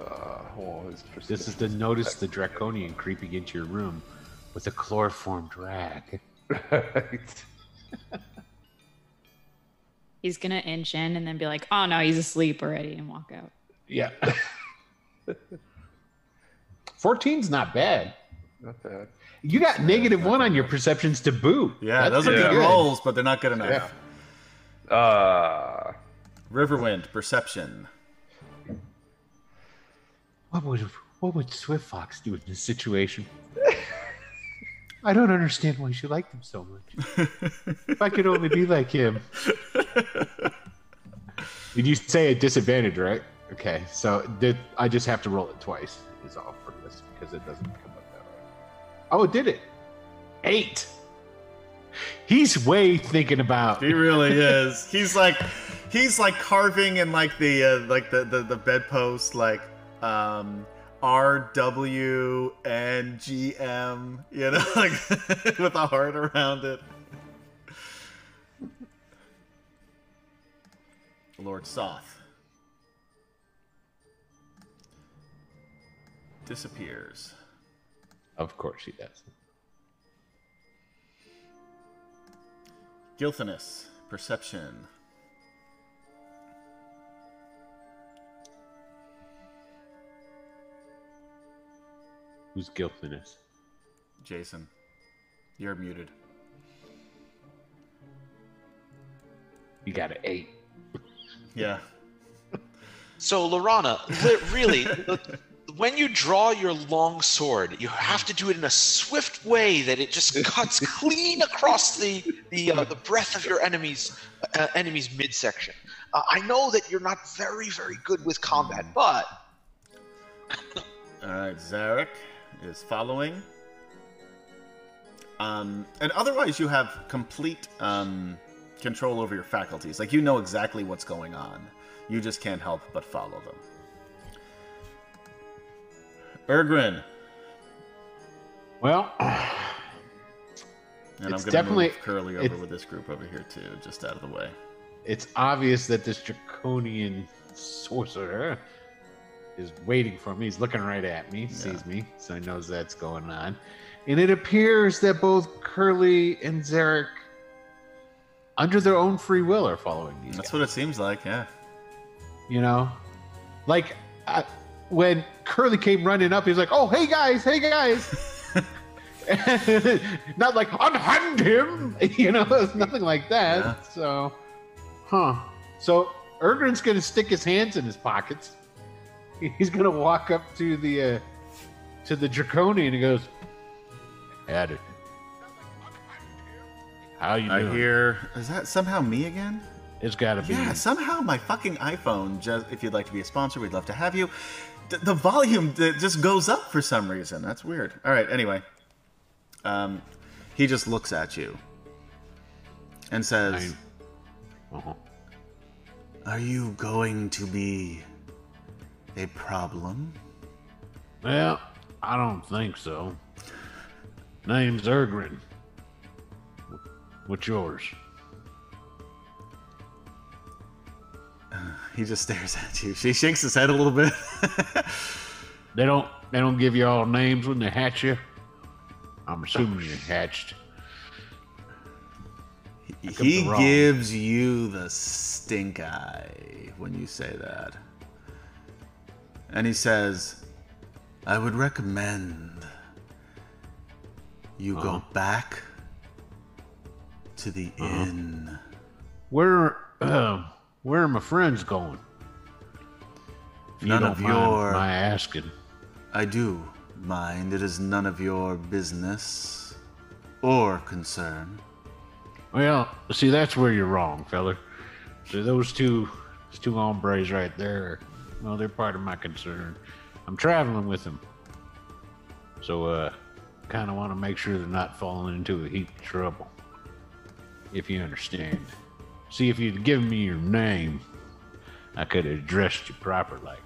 Uh, well, his This is to notice the draconian creeping into your room with a chloroform drag. *laughs* Right. He's gonna inch in and then be like, "Oh no, he's asleep already," and walk out. Yeah. *laughs* 14's not bad. Not bad. You got negative one on your perceptions to boot. Yeah, That's those are pretty good good. rolls, but they're not good enough. Yeah. Uh, Riverwind, perception. What would what would Swift Fox do in this situation? I don't understand why she liked him so much. if I could only be like him. Did you say a disadvantage, right? Okay, so did I just have to roll it twice? Is all for this because it doesn't come up that way. Oh, it did it. Eight. He's way thinking about. He really is. He's like, he's like carving in like the uh, like the the, the bedpost like um R W and G M, you know, *laughs* like with a heart around it. Lord Soth disappears. Of course he does. Gilthanas, perception. Who's guiltiness? Jason, you're muted. You got an eight. Yeah. *laughs* So, Laurana, really, when you draw your long sword, you have to do it in a swift way that it just cuts clean across the the, uh, the breadth of your enemy's uh, enemy's midsection. Uh, I know that you're not very very good with combat, but All right, Zarek is following. Um, and otherwise, you have complete um, control over your faculties. Like you know exactly what's going on. You just can't help but follow them. Ergrin, Well, And It's I'm gonna definitely- move Curly over with this group over here too, just out of the way. it's obvious that this draconian sorcerer is waiting for me. He's looking right at me, sees me, so he knows that's going on. And it appears that both Curly and Zarek, under their own free will, are following these That's guys. what it seems like, yeah. You know, like I, when Curly came running up, he's like, "Oh, hey guys, hey guys." *laughs* *laughs* Not like unhand him, *laughs* you know, it's nothing like that. Yeah. So, huh? So Ergrin's gonna stick his hands in his pockets. He's gonna walk up to the uh, to the draconian and he goes, "At it." How you I doing? hear. Is that somehow me again? It's got to be. Yeah, somehow my fucking iPhone, just if you'd like to be a sponsor, we'd love to have you. D- the volume d- just goes up for some reason. That's weird. All right, anyway. Um, he just looks at you and says, Uh-huh. Are you going to be a problem? Well, I don't think so. Name's Ergrin. What's yours? He just stares *laughs* at you. She shakes his head a little bit. *laughs* They don't they don't give you all names when they hatch you. I'm assuming you're hatched. he gives you the stink eye when you say that. And he says, I would recommend you go Uh-huh. back to the inn. Where uh, where are my friends going? If you None don't of your- my asking. I do mind. It is none of your business or concern. Well, see, that's where you're wrong, feller. See, those two, those two hombres right there, well, they're part of my concern. I'm traveling with them, so uh, kind of want to make sure they're not falling into a heap of trouble. If you understand. See, if you'd given me your name, I could have addressed you proper, like.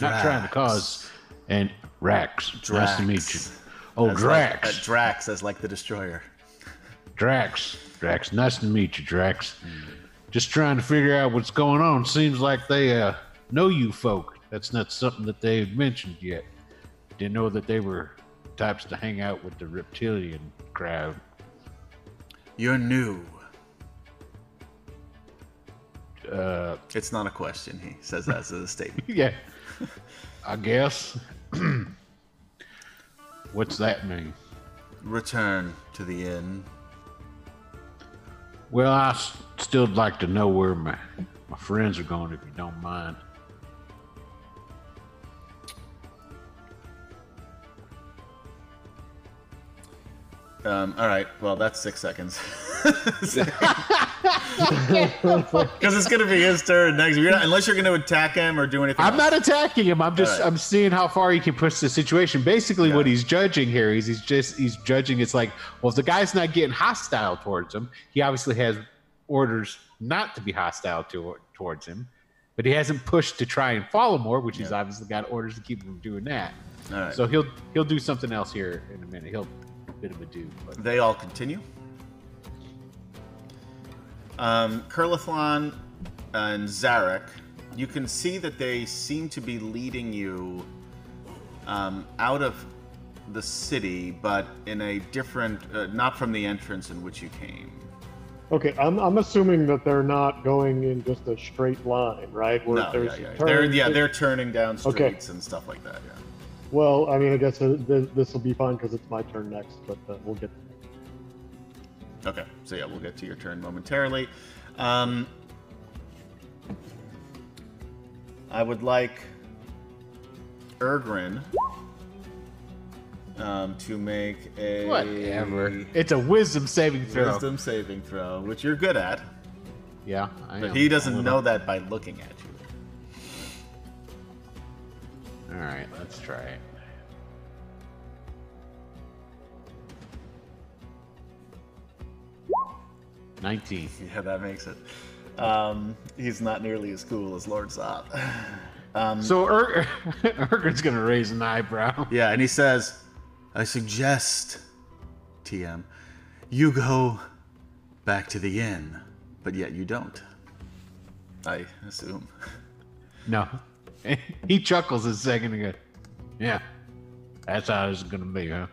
Not trying to cause and Rax. Nice to meet you. Oh, As like- Drax. uh, Drax as like the destroyer. Drax. Drax, nice to meet you, Drax. Just trying to figure out what's going on. Seems like they uh, know you folk. That's not something that they had mentioned yet. Didn't know that they were types to hang out with the reptilian crowd. You're new. Uh, It's not a question, he says that as a statement. *laughs* yeah, I guess. *clears throat* what's that mean? Return to the inn. Well, I s- still'd like to know where my, my friends are going, if you don't mind. Um, all right. Well, that's six seconds. *laughs* Because *laughs* it's gonna be his turn next. You're not, unless you're gonna attack him or do anything. I'm else. not attacking him. I'm just Alright. I'm seeing how far he can push the situation. Basically, what he's judging here is he's just he's judging. It's like, well, if the guy's not getting hostile towards him, he obviously has orders not to be hostile to, towards him, but he hasn't pushed to try and follow more, which he's obviously got orders to keep him from doing that. Right. So he'll he'll do something else here in a minute. He'll bit of a do. But They all continue. Um, Kurlathlon and Zarek, you can see that they seem to be leading you um, out of the city, but in a different, uh, not from the entrance in which you came. Okay, I'm, I'm assuming that they're not going in just a straight line, right? Where No, yeah, yeah. They're, yeah, they're turning down Okay. streets and stuff like that. Yeah. Well, I mean, I guess uh, this will be fun because it's my turn next, but uh, we'll get. Okay, so yeah, we'll get to your turn momentarily. Um, I would like Ergrin um, to make a whatever. It's a wisdom saving throw. wisdom saving throw, which you're good at, Yeah, I but am. he doesn't little. know that by looking at you. All right, let's try it. Nineteen. *laughs* Yeah, that makes it. Um, he's not nearly as cool as Lord Zop. *laughs* Um, So Ur- *laughs* Ergrin's gonna raise an eyebrow. Yeah, and he says, I suggest, TM, you go back to the inn, but yet you don't. I assume. No. *laughs* he chuckles a second goes, Yeah. That's how it's gonna be, huh?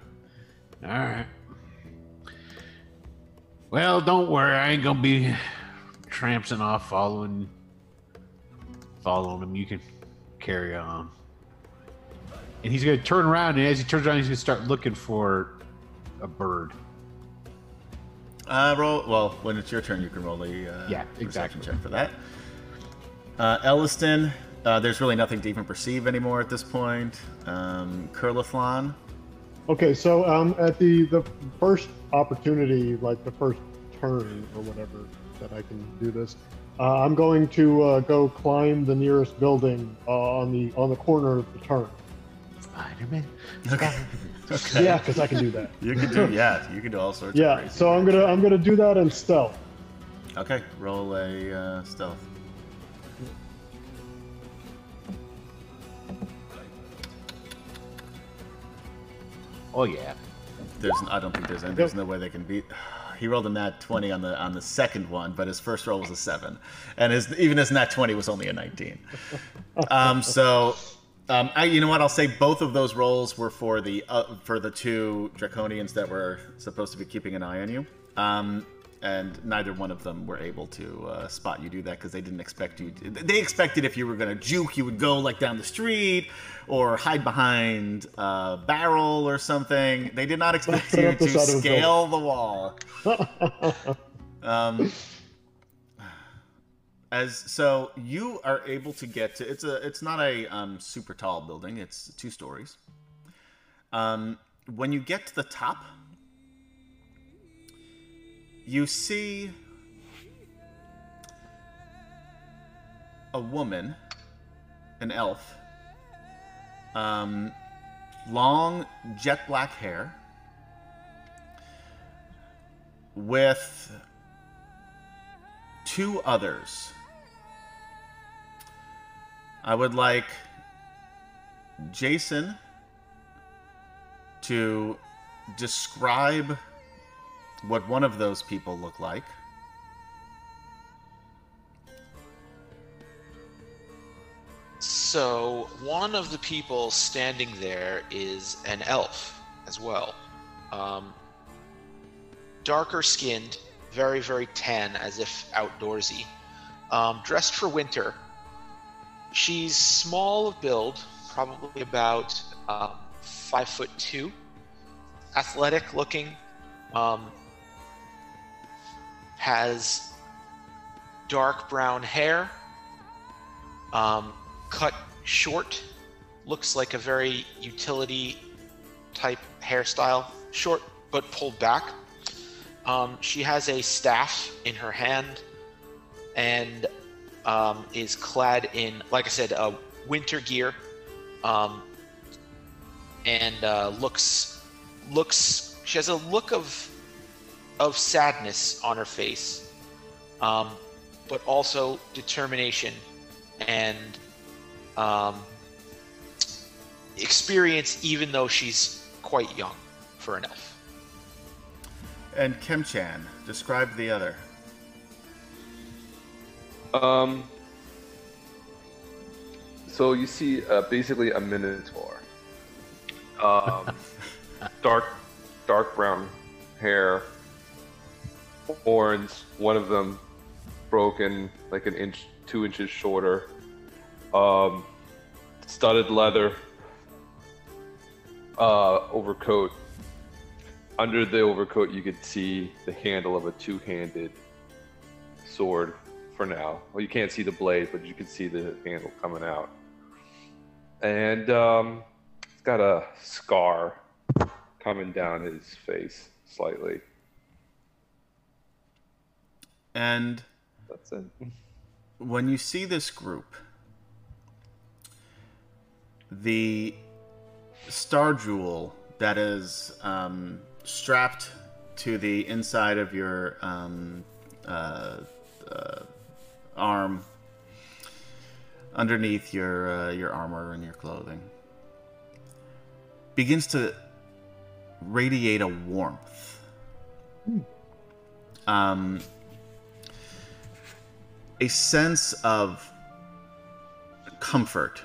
Alright. Well, don't worry, I ain't gonna be tramping off following following him. You can carry on. And he's gonna turn around and as he turns around he's gonna start looking for a bird. Uh, roll. Well, when it's your turn, you can roll the uh, Yeah, perception exactly. check for that. Uh, Elistan, uh, there's really nothing to even perceive anymore at this point. Um, Curlithlon, Okay, so um, at the the first opportunity, like the first turn or whatever that I can do this, uh, I'm going to uh, go climb the nearest building uh, on the on the corner of the turn. Spider-Man. Okay. *laughs* okay. Yeah, because I can do that. You can do. *laughs* Yeah, you can do all sorts. of Yeah, crazy so I'm gonna I'm gonna do that in stealth. Okay, roll a uh, stealth. Oh yeah. There's, I don't think there's any, there's no way they can beat. *sighs* He rolled a nat 20 on the on the second one, but his first roll was a seven, and his even his nat 20 was only a 19. *laughs* Um, so, um, I, you know what? I'll say both of those roles were for the uh, for the two draconians that were supposed to be keeping an eye on you. Um, and neither one of them were able to uh, spot you do that because they didn't expect you. To, they expected if you were going to juke, you would go like down the street or hide behind a barrel or something. They did not expect you to scale the wall. *laughs* Um, as so, you are able to get to. It's a. It's not a um, super tall building. It's two stories. Um, when you get to the top, you see a woman, an elf, um, long jet black hair, with two others. I would like Jason to describe what one of those people look like. So one of the people standing there is an elf as well. Um, darker skinned, very, very tan, as if outdoorsy. Um, dressed for winter. She's small of build, probably about um, five foot two. Athletic looking. Um, has dark brown hair. Um, cut short. Looks like a very utility type hairstyle. Short but pulled back. Um, she has a staff in her hand and um, is clad in, like I said, uh, winter gear. Um, and uh, looks looks. She has a look of of sadness on her face, um, but also determination and um, experience, even though she's quite young for an elf. And Kemchan, describe the other. Um. So you see, uh, basically a minotaur. Um, *laughs* dark, dark brown hair, horns. One of them broken, like an inch, two inches shorter. Um, studded leather. Uh, overcoat. Under the overcoat, you could see the handle of a two-handed sword for now. Well, you can't see the blade, but you can see the handle coming out. And um, it's got a scar coming down his face slightly. And That's it. *laughs* when you see this group, the star jewel that is um, strapped to the inside of your um, uh, uh, arm underneath your uh, your armor and your clothing begins to radiate a warmth. Um, a sense of comfort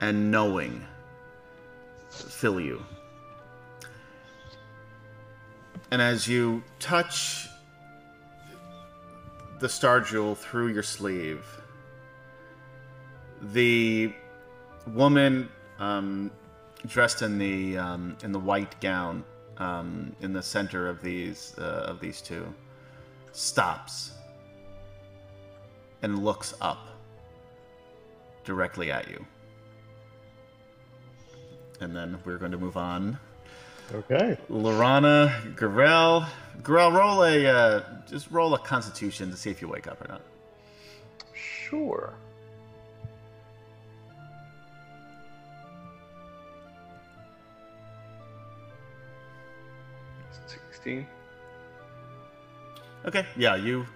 and knowing fill you. And as you touch the star jewel through your sleeve, the woman um, dressed in the um, in the white gown um, in the center of these uh, of these two stops and looks up directly at you. And then we're going to move on. Okay. Laurana, Garel, Garel, roll a uh, just roll a Constitution to see if you wake up or not. Sure. Sixteen. Okay, yeah, you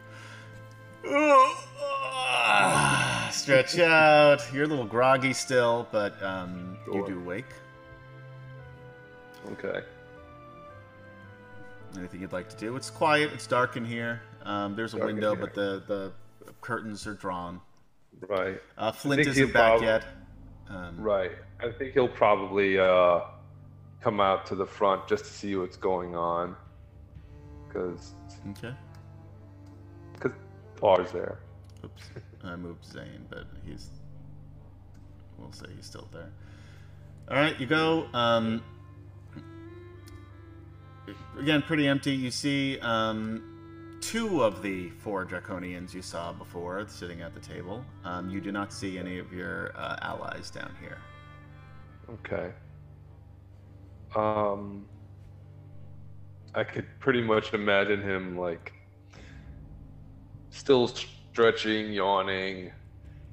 stretch out. You're a little groggy still, but um, you do wake. Okay. Anything you'd like to do? It's quiet. It's dark in here. Um, there's a Dark window, but the the curtains are drawn. Right. Uh, Flint isn't back prob- yet. Um, Right. I think he'll probably uh, come out to the front just to see what's going on. Because Okay. because Par's there. Oops. I moved Zane, but he's. We'll say he's still there. All right, you go. Um, again, pretty empty. You see um, two of the four draconians you saw before sitting at the table. Um, you do not see any of your uh, allies down here. Okay. Um, I could pretty much imagine him like still stretching, yawning,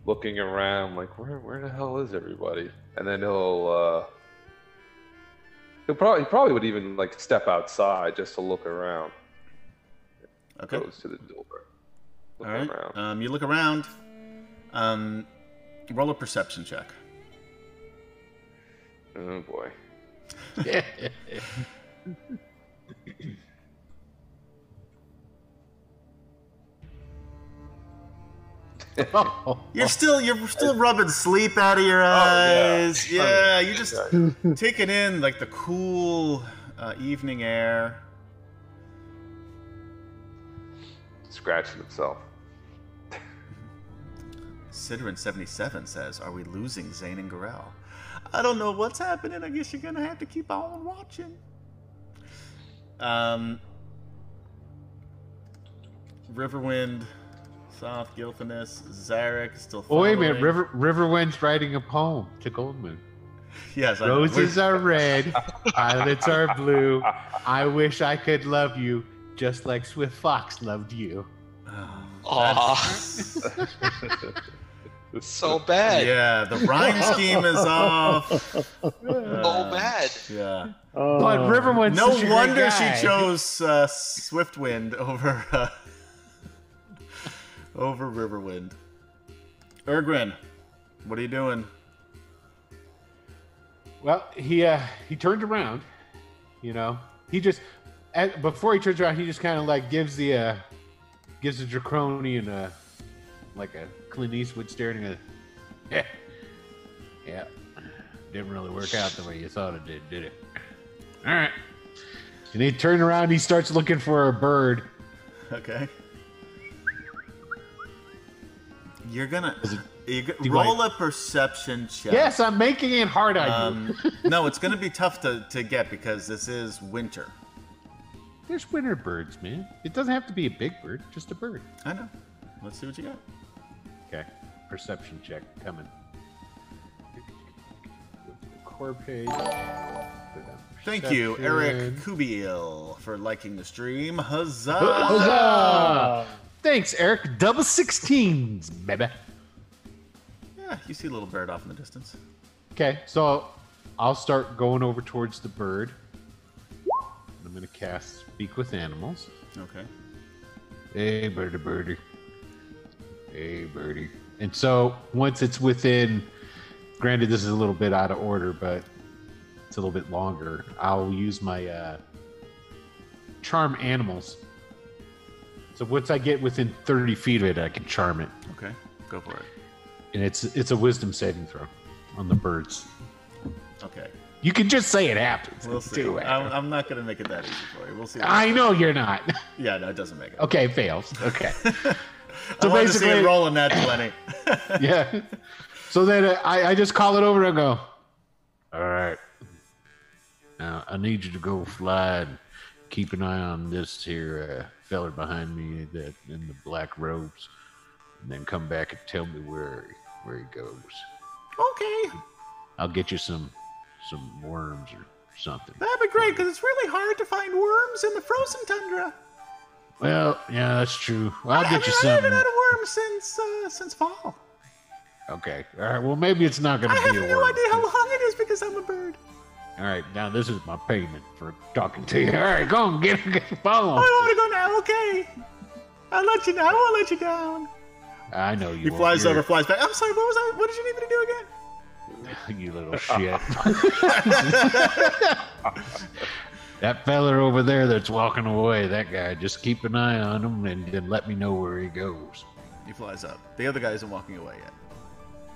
looking around, like where where the hell is everybody? And then he'll uh, he'll probably he probably would even like step outside just to look around. Okay. Goes to the door. Look All right. around. Um, you look around. Um, roll a perception check. Oh boy. *laughs* *laughs* *laughs* You're still you're still rubbing sleep out of your Oh, yeah. eyes. yeah. you're just taking in like the cool uh, evening air. Scratching himself. Sidran seventy seven says, "Are we losing Zane and Garel?" I don't know what's happening. I guess you're gonna have to keep on watching. Um, Riverwind, South Gilthanas, Zarek is still. Oh, wait a minute. River Riverwind's writing a poem to Goldmoon. Yes, Roses are red, violets are blue. I wish I could love you just like Swift Fox loved you. Oh, *laughs* so bad. yeah, the rhyme *laughs* scheme is off. So bad. Yeah. Uh, But Riverwind's No such a great wonder guy. she chose uh, Swiftwind over uh, over Riverwind. Ergrin, what are you doing? Well, he uh, he turned around. You know, he just at, before he turns around, he just kind of like gives the uh, gives the draconian uh, like a Clint Eastwood staring at. Yeah, yeah, didn't really work out the way you thought it did, did it? All right. And he turned around. He starts looking for a bird. Okay. You're gonna *sighs* you go, do roll a perception check. Yes, I'm making it hard on you. Um, *laughs* no, it's gonna be tough to, to get because this is winter. There's winter birds, man. It doesn't have to be a big bird, just a bird. I know. Let's see what you got. Okay, perception check coming. Go to the core page. Thank you, Eric perception. Kubiel, for liking the stream. Huzzah! Huzzah! Thanks, Eric. Double sixteens, baby. Yeah, you see a little bird off in the distance. Okay, so I'll start going over towards the bird. I'm gonna cast Speak with Animals. Okay. Hey, birdie, birdie. Hey, birdie. And so once it's within, granted, this is a little bit out of order, but it's a little bit longer. I'll use my uh, charm animals. So once I get within 30 feet of it, I can charm it. Okay, go for it. And it's it's a wisdom saving throw on the birds. Okay, You can just say it happens. we'll see. too, I'm, I'm not gonna make it that easy for you. We'll see. I know you're not. *laughs* Yeah, no, it doesn't make it. Okay, it fails. Okay. *laughs* I So to see basically- it rolling that twenty. *laughs* yeah. So then I, I just call it over and go, all right. Now I need you to go fly and keep an eye on this here uh, feller behind me that in the black robes, and then come back and tell me where where he goes. okay, I'll get you some some worms or something. that'd be great because it's really hard to find worms in the frozen tundra. Well, yeah, that's true. I'll I get you mean, I haven't something. had a worm since uh, since fall. Okay. All right. Well, maybe it's not going to be a worm. I have no idea how long it is because I'm a bird. All right. Now this is my payment for talking to you. All right. Go on. Get, get follow. I want to go now. Okay, I'll let you know. I won't let you down. I know you. He won't. flies You're- over, flies back. I'm sorry. What was I? What did you need me to do again? *laughs* You little shit. *laughs* that feller over there that's walking away, that guy, just keep an eye on him and then let me know where he goes. He flies up. The other guy isn't walking away yet.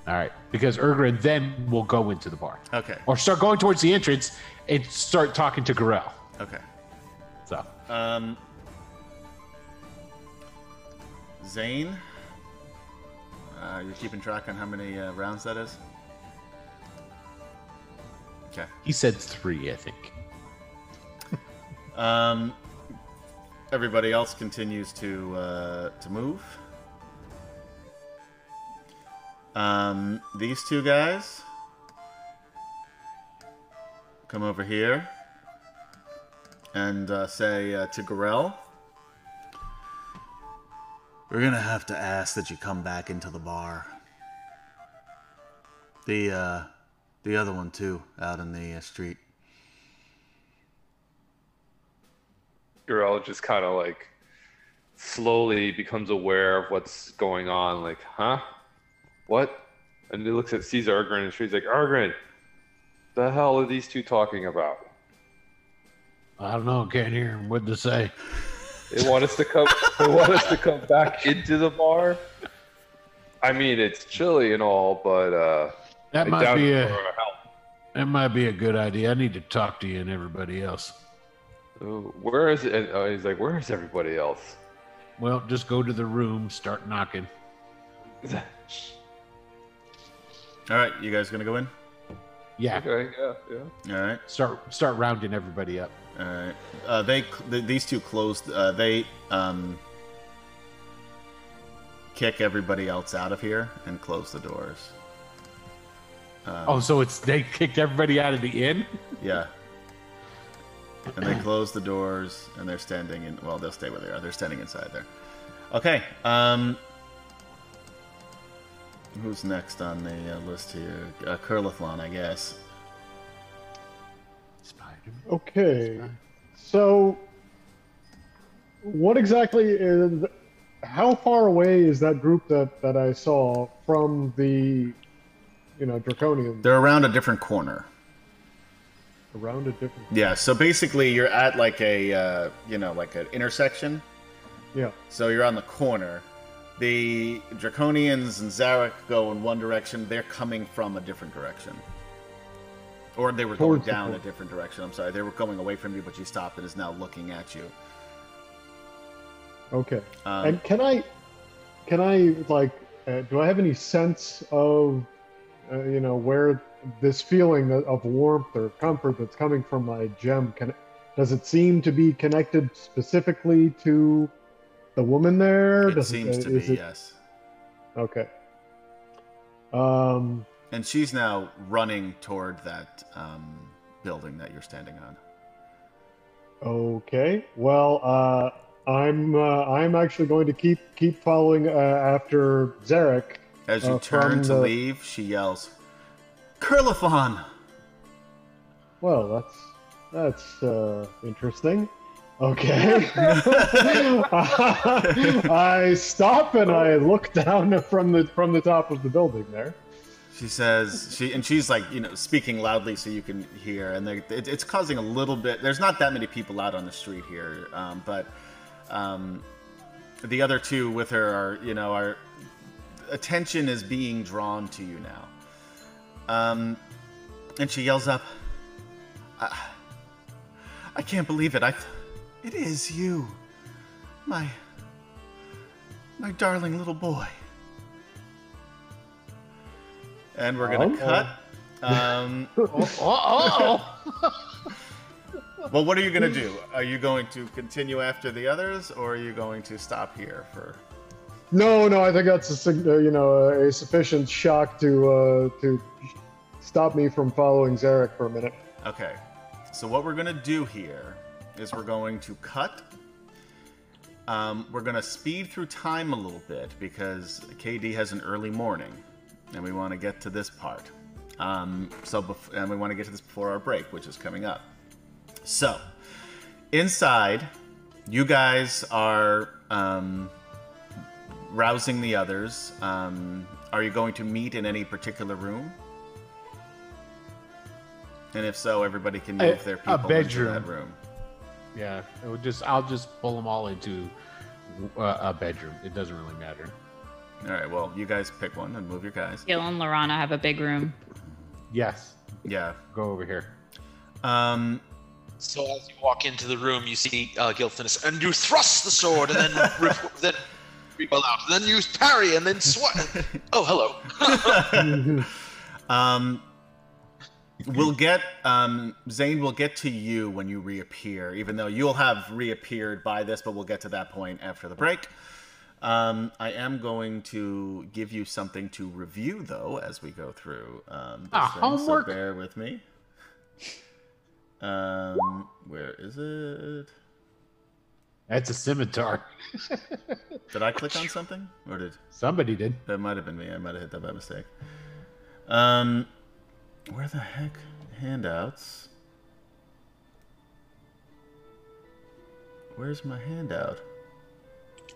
All right. Because Ergrin then will go into the bar Okay. or start going towards the entrance and start talking to Garel. Okay. So, Um, Zane, uh, you're keeping track on how many uh, rounds that is. Okay. he said three, I think. Um, everybody else continues to uh, to move. Um, these two guys come over here and uh, say uh, to Garel, "We're gonna have to ask that you come back into the bar. The uh, the other one too, out in the uh, street." Garel just kind of like slowly becomes aware of what's going on. Like, huh? What? And he looks at sees Ergrin and she's like, Ergrin, the hell are these two talking about? I don't know. Can't hear him. What to say? They want us to come. *laughs* they want us to come back into the bar. I mean, it's chilly and all, but uh, That I might be a for our help. that might be a good idea. I need to talk to you and everybody else. Oh, Where is it? And, uh, he's like, where is everybody else? Well, just go to the room, start knocking. *laughs* All right, you guys gonna go in? Yeah, Okay, yeah, yeah. All right. start start rounding everybody up. All right. Uh, they th- these two closed. Uh, they um, kick everybody else out of here and close the doors. Um, Oh, so it's they kicked everybody out of the inn? yeah. *laughs* And they close the doors, and they're standing in. Well, they'll stay where they are. They're standing inside there. Okay. Um, who's next on the uh, list here? Uh, Curlithlon, I guess. Spider. Okay. So, what exactly is? How far away is that group that that I saw from the, you know, draconian? They're around a different corner. around a different. Yeah. So basically, you're at like a uh, you know like an intersection. Yeah. So you're on the corner. The Draconians and Zarek go in one direction. They're coming from a different direction. Or they were going down a different direction. I'm sorry. They were going away from you, but you stopped and is now looking at you. Okay. Um, and can I, can I like, uh, do I have any sense of, uh, you know, where this feeling of- of warmth or comfort that's coming from my gem can, does it seem to be connected specifically to the woman there? it seems to be, it- yes. Okay. Um. And she's now running toward that um, building that you're standing on. Okay. Well, uh, I'm uh, I'm actually going to keep keep following uh, after Zarek. As you Uh, turn to the- leave, she yells, Curlifon! Well, that's that's uh, interesting. Okay. *laughs* *laughs* I stop and I look down from the from the top of the building there. She says she and she's like you know speaking loudly so you can hear, and they, it, it's causing a little bit. There's not that many people out on the street here, um, but um, the other two with her are you know are attention is being drawn to you now. Um, and she yells up, I, I can't believe it. I, it is you, my, my darling little boy. And we're gonna Oh. cut. Um, *laughs* Oh, well, what are you gonna do? Are you going to continue after the others, or are you going to stop here for? No, no, I think that's a uh, you know a sufficient shock to uh, to stop me from following Zarek for a minute. Okay. So what we're gonna do here is we're going to cut. Um, we're gonna speed through time a little bit because KD has an early morning, and we want to get to this part. Um, so bef- and we want to get to this before our break, which is coming up. So inside, you guys are um, rousing the others. Um, are you going to meet in any particular room? And if so, everybody can A- move their a people into bedroom. that room. Yeah. It would just I'll just pull them all into uh, a bedroom. It doesn't really matter. All right. Well, you guys pick one and move your guys. Gil and Laurana have a big room. Yes. Yeah. Go over here. Um. So as you walk into the room, you see uh, Gilthanas, and you thrust the sword, and then *laughs* rip, then people out, then you parry, and then swat. *laughs* Oh, hello. *laughs* Um, we'll get um, Zane. will get to you when you reappear, even though you'll have reappeared by this, but we'll get to that point after the break. Um, I am going to give you something to review, though, as we go through um, this Ah, thing, homework. So bear with me. Um, where is it? That's a scimitar. *laughs* Did I click on something, or did Somebody did. that might have been me? I might have hit that by mistake. Um, where the heck handouts? Where's my handout?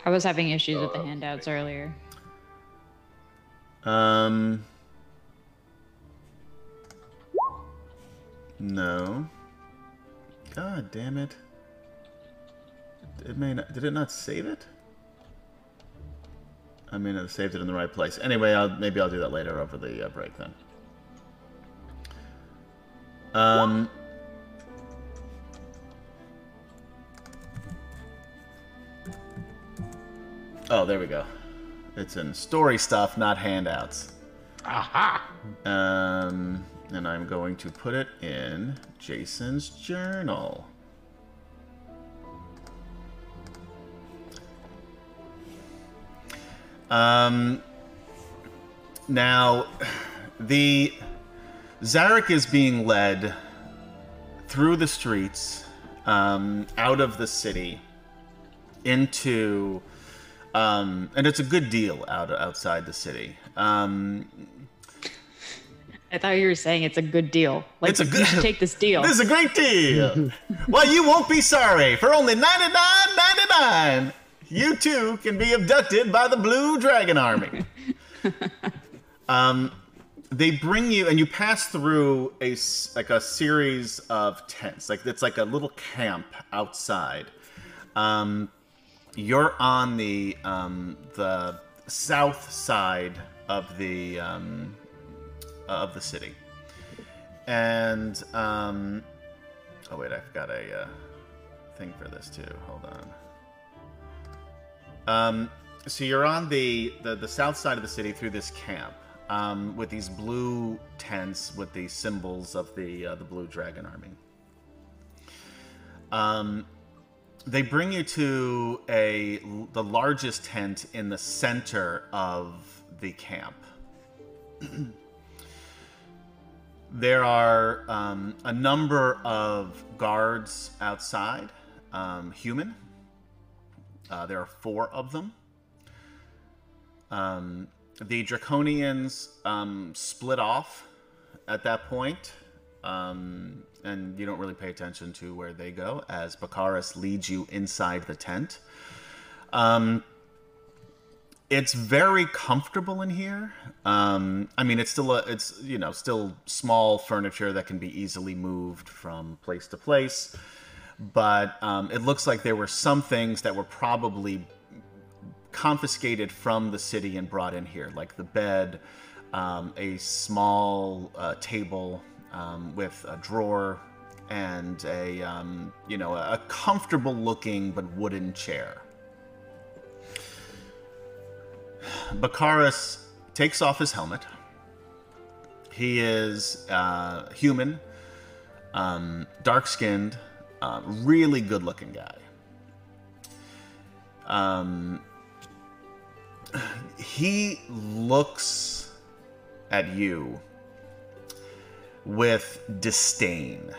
I was having issues with the handouts earlier. Um, no. God damn it! It may not. Did it not save it? I may not have saved it in the right place. Anyway, I'll, maybe I'll do that later over the uh, break then. Um. Oh, there we go. It's in story stuff, not handouts. Aha! Um, and I'm going to put it in Jason's journal. Um, now, *sighs* the Zarek is being led through the streets, um, out of the city, into, um, and it's a good deal out outside the city. Um, I thought you were saying it's a good deal. Like It's a you should take this deal. This is a great deal. *laughs* well, you won't be sorry. For only ninety nine ninety nine, you too can be abducted by the Blue Dragon Army. *laughs* um, they bring you, and you pass through a like a series of tents. Like it's like a little camp outside. Um, you're on the um, the south side of the um, of the city and um oh wait i've got a uh, thing for this too hold on um so you're on the, the the south side of the city through this camp um with these blue tents with the symbols of the uh, the blue dragon army um they bring you to a the largest tent in the center of the camp *clears throat* There are um, a number of guards outside, um, human. Uh, there are four of them. Um, the Draconians um, split off at that point um, and you don't really pay attention to where they go as Bakaris leads you inside the tent. Um, it's very comfortable in here. Um, I mean, it's still a, it's you know still small furniture that can be easily moved from place to place, but um, it looks like there were some things that were probably confiscated from the city and brought in here, like the bed, um, a small uh, table um, with a drawer, and a um, you know a comfortable looking but wooden chair. Bakaris takes off his helmet. He is uh, human, um, dark skinned, uh, really good looking guy. Um, he looks at you with disdain,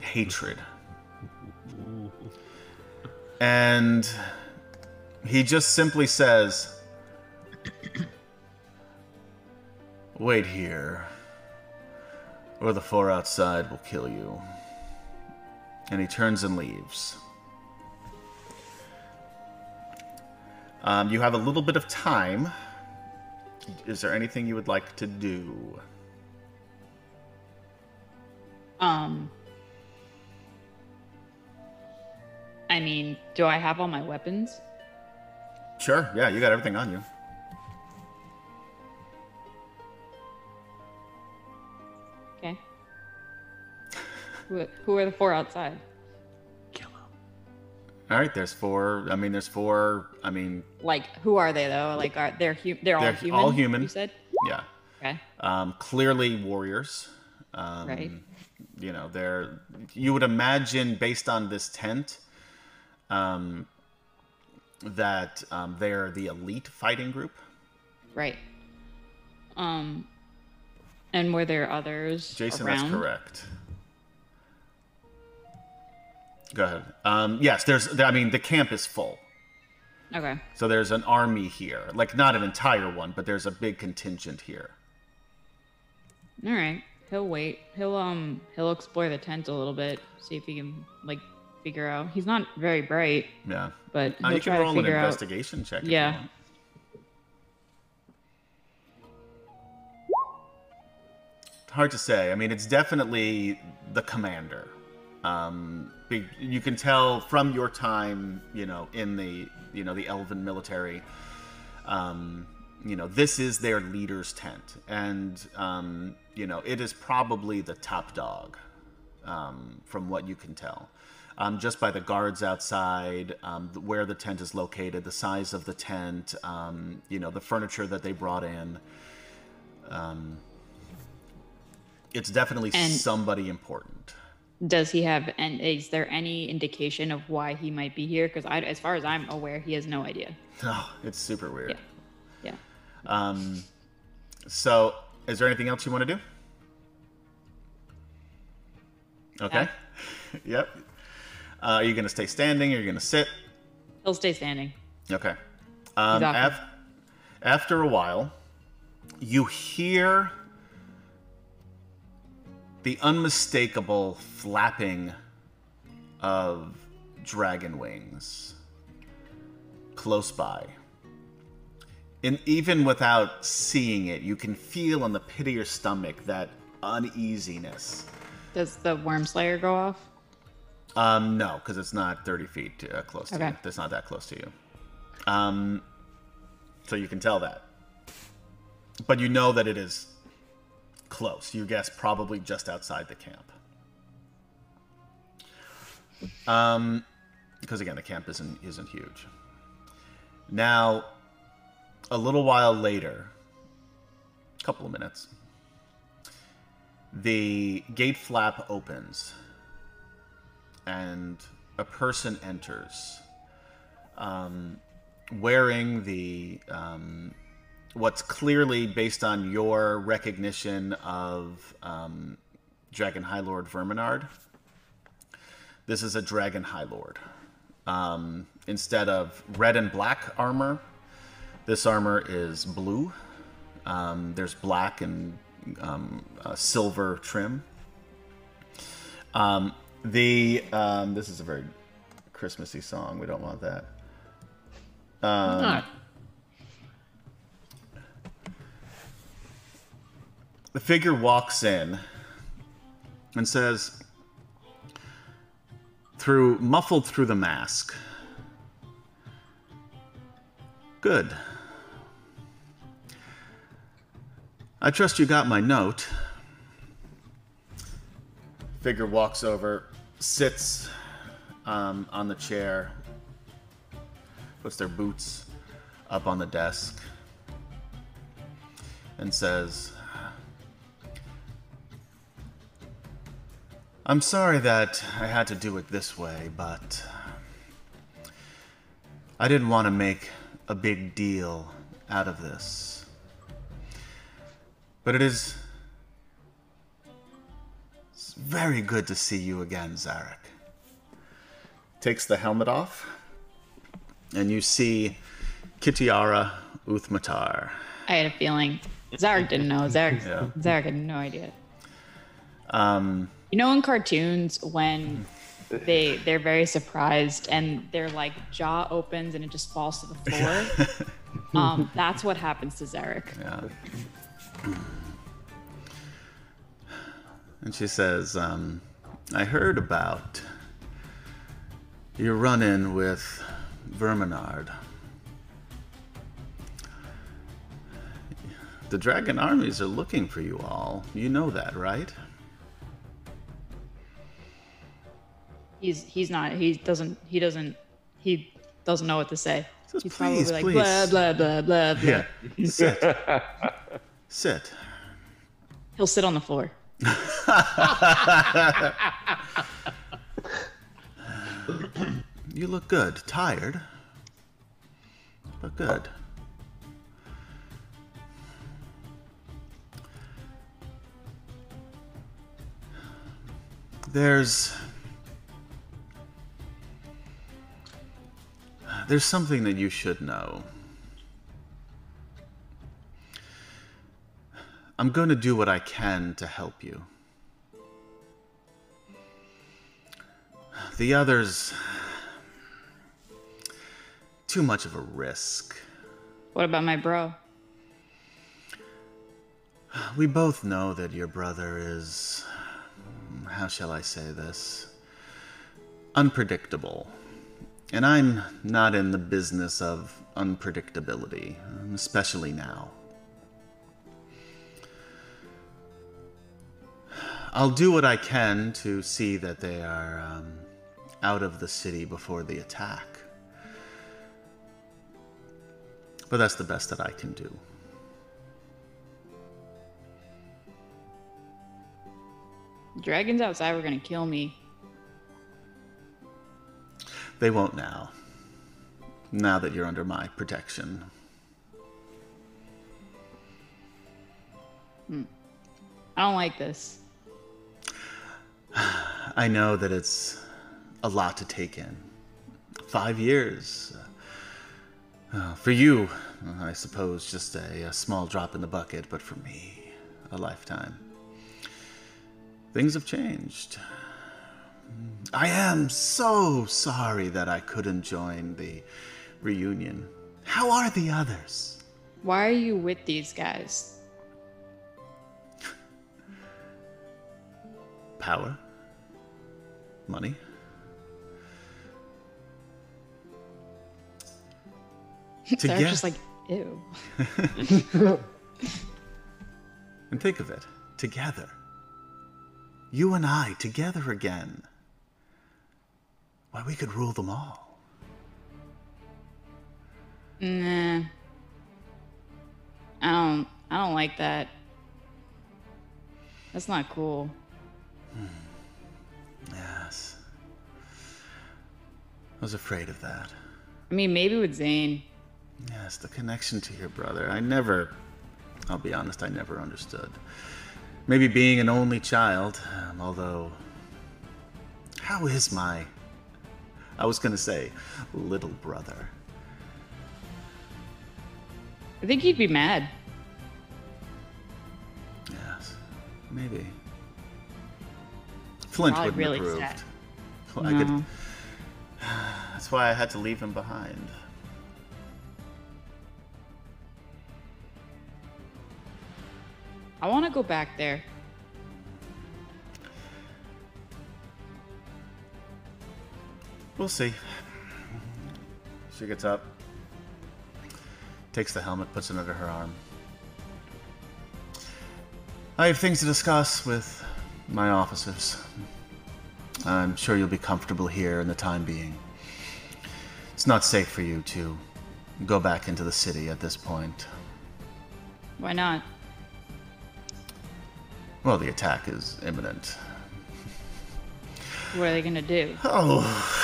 hatred. And he just simply says, Wait here, or the four outside will kill you. And he turns and leaves. Um, you have a little bit of time. Is there anything you would like to do? Um. I mean, do I have all my weapons? Sure. Yeah, you got everything on you. Okay. Who, who are the four outside? All right. There's four. I mean, there's four. I mean, Like, who are they though? Like, are they're hu- they're, all They're human? all human. You said. yeah. Okay. Um, clearly warriors. Um, Right. You know, they're. You would imagine, based on this tent, um, that um, they're the elite fighting group. Right. Um. And were there others Jason, around? that's correct. Go ahead. Um, yes, there's. I mean, the camp is full. Okay. So there's an army here, like not an entire one, but there's a big contingent here. All right. He'll wait. He'll um he'll explore the tent a little bit, see if he can like figure out. He's not very bright, Yeah. but Uh, he'll you can roll to an figure out. investigation check. If Yeah. You want. Hard to say. I mean, it's definitely the commander. Um, you can tell from your time, you know, in the you know the Elven military. Um, you know, this is their leader's tent, and um, you know it is probably the top dog, um, from what you can tell. Um, just by the guards outside, um, where the tent is located, the size of the tent, um, you know, the furniture that they brought in. Um, it's definitely And- somebody important. Does he have and is there any indication of why he might be here? Because as far as I'm aware, he has no idea. Oh, it's super weird. Yeah. yeah. Um, so, is there anything else you want to do? Okay. *laughs* yep. Uh, are you going to stay standing? Are you going to sit? He'll stay standing. Okay. Um, af- after a while, you hear the unmistakable flapping of dragon wings close by. And even without seeing it, you can feel in the pit of your stomach that uneasiness. Does the worm slayer go off? Um, no, because it's not 30 feet uh, close to Okay. you. It's not that close to you. Um, so you can tell that. But you know that it is close. You guess probably just outside the camp. Um, because again, the camp isn't isn't huge. Now, a little while later, a couple of minutes, the gate flap opens and a person enters um, wearing the um, what's clearly based on your recognition of um, Dragon High Lord Verminaard. This is a Dragon High Lord. Um, instead of red and black armor, this armor is blue. Um, there's black and um, uh, silver trim. Um, the um, this is a very Christmassy song. We don't want that. Um, the figure walks in and says, through muffled through the mask. Good. I trust you got my note. Figure walks over, sits um, on the chair, puts their boots up on the desk, and says, I'm sorry that I had to do it this way, but I didn't want to make a big deal out of this. But it is very good to see you again, Zarek. Takes the helmet off, and you see Kitiara Uth Matar. I had a feeling. Zarek didn't know. Zarek, Yeah. Zarek had no idea. Um, You know, in cartoons, when they they're very surprised and their like jaw opens and it just falls to the *laughs* floor. um, that's what happens to Zarek. Yeah. And she says, um, I heard about your run in with Verminaard. The dragon armies are looking for you all. You know that, right? He's he's not. He doesn't. He doesn't. He doesn't know what to say. Says, He's "Please, probably like please." blah blah blah blah blah. Yeah. Sit. Sit. He'll sit on the floor. *laughs* You look good. Tired, but good. There's. There's something that you should know. I'm going to do what I can to help you. The others. Too much of a risk. What about my bro? We both know that your brother is. How shall I say this? Unpredictable. And I'm not in the business of unpredictability, especially now. I'll do what I can to see that they are um, out of the city before the attack. But that's the best that I can do. Dragons outside were gonna kill me. They won't now. Now that you're under my protection. I don't like this. *sighs* I know that it's a lot to take in. Five years. Uh, for you, I suppose, just a, a small drop in the bucket, but for me, a lifetime. Things have changed. I am so sorry that I couldn't join the reunion. How are the others? Why are you with these guys? Power? Money? To They're get- just like, ew. *laughs* And think of it together. You and I together again. Why, we could rule them all. Nah. I don't. I don't like that. That's not cool. Yes. I was afraid of that. I mean, maybe with Zane. Yes, the connection to your brother. I never, I'll be honest, I never understood. Maybe being an only child, um, although. How is my. I was going to say, little brother. I think he'd be mad. Yes, maybe. Flint Probably wouldn't really approve. sad. Well, I could. *sighs* That's why I had to leave him behind. I want to go back there. We'll see. She gets up, takes the helmet, puts it under her arm. I have things to discuss with my officers. I'm sure you'll be comfortable here in the time being. It's not safe for you to go back into the city at this point. Why not? Well, the attack is imminent. What are they gonna do? Oh,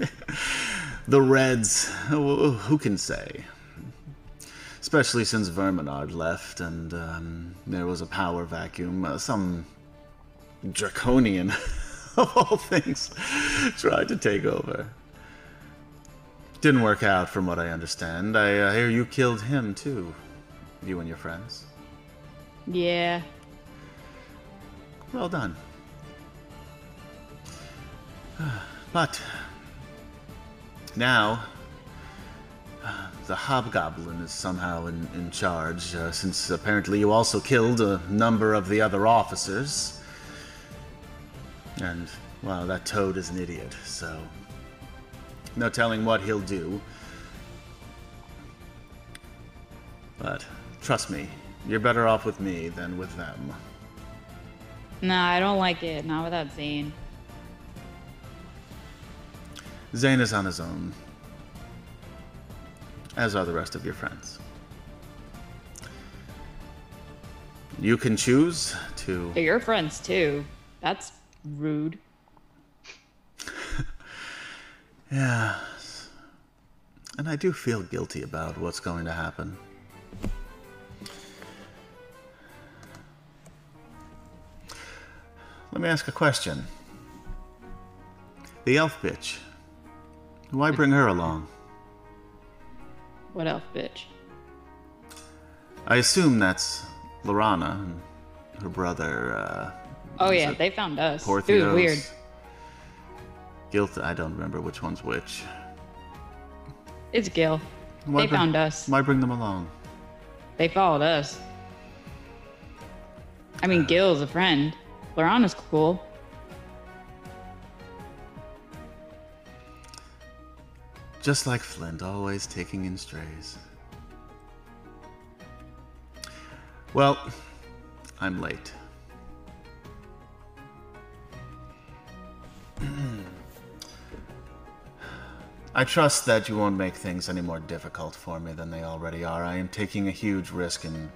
*laughs* the Reds. Who can say? Especially since Verminaard left and um, there was a power vacuum. Uh, some draconian, *laughs* of all things, tried to take over. Didn't work out, from what I understand. I uh, hear you killed him too. You and your friends. Yeah. Well done. *sighs* But now the hobgoblin is somehow in, in charge, uh, since apparently you also killed a number of the other officers. And, well, that toad is an idiot, so. No telling what he'll do. But, trust me, you're better off with me than with them. Nah, I don't like it. Not without Zane. Zane is on his own, as are the rest of your friends. You can choose to. They're your friends too. That's rude. *laughs* Yeah. And I do feel guilty about what's going to happen. Let me ask a question. The elf bitch. Why bring her along? What elf bitch? I assume that's Laurana and her brother. Uh, Oh yeah, they found us. It was weird. Guilt. I don't remember which one's which. It's Gil. Why they bring- found us. Why bring them along? They followed us. I mean, Gil's a friend. Laurana's cool. Just like Flint, always taking in strays. Well, I'm late. I trust that you won't make things any more difficult for me than they already are. I am taking a huge risk in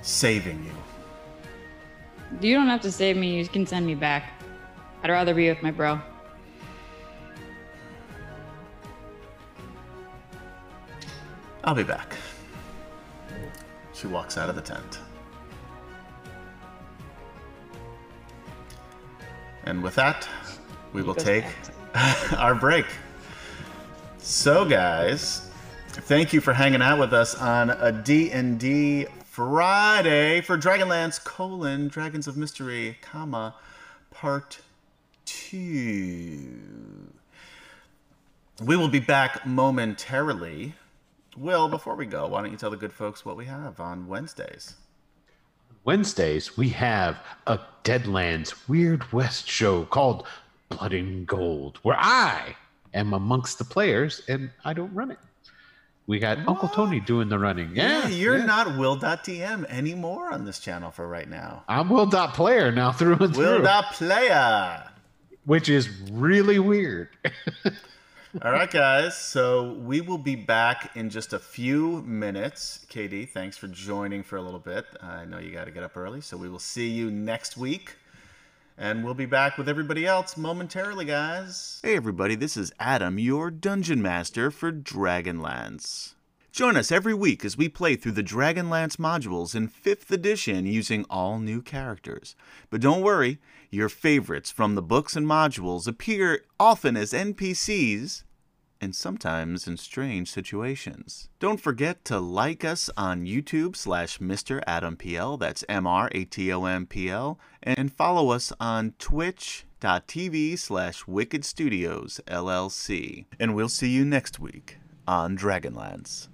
saving you. You don't have to save me. You can send me back. I'd rather be with my bro. I'll be back. She walks out of the tent. And with that, we will take *laughs* our break. So, guys, thank you for hanging out with us on a D&D Friday for Dragonlance colon Dragons of Mystery, comma part two. We will be back momentarily. Will, before we go, why don't you tell the good folks what we have on Wednesdays? Wednesdays, we have a Deadlands Weird West show called Blood and Gold, where I am amongst the players and I don't run it. We got Uncle Tony doing the running. Yeah, you're yeah. not Will.dm anymore on this channel for right now. I'm Will Dot Player now through and through, Will.player. which is really weird. *laughs* All right, guys. So we will be back in just a few minutes. KD, thanks for joining for a little bit. I know you got to get up early, so we will see you next week. And we'll be back with everybody else momentarily, guys. Hey, everybody, this is Adam, your dungeon master for Dragonlance. Join us every week as we play through the Dragonlance modules in 5th edition using all new characters. But don't worry, your favorites from the books and modules appear often as NPCs and sometimes in strange situations. Don't forget to like us on YouTube slash Mr. Adam PL, that's M-R-A-T-O-M-P-L, and follow us on twitch.tv slash Wicked Studios LLC. And we'll see you next week on Dragonlance.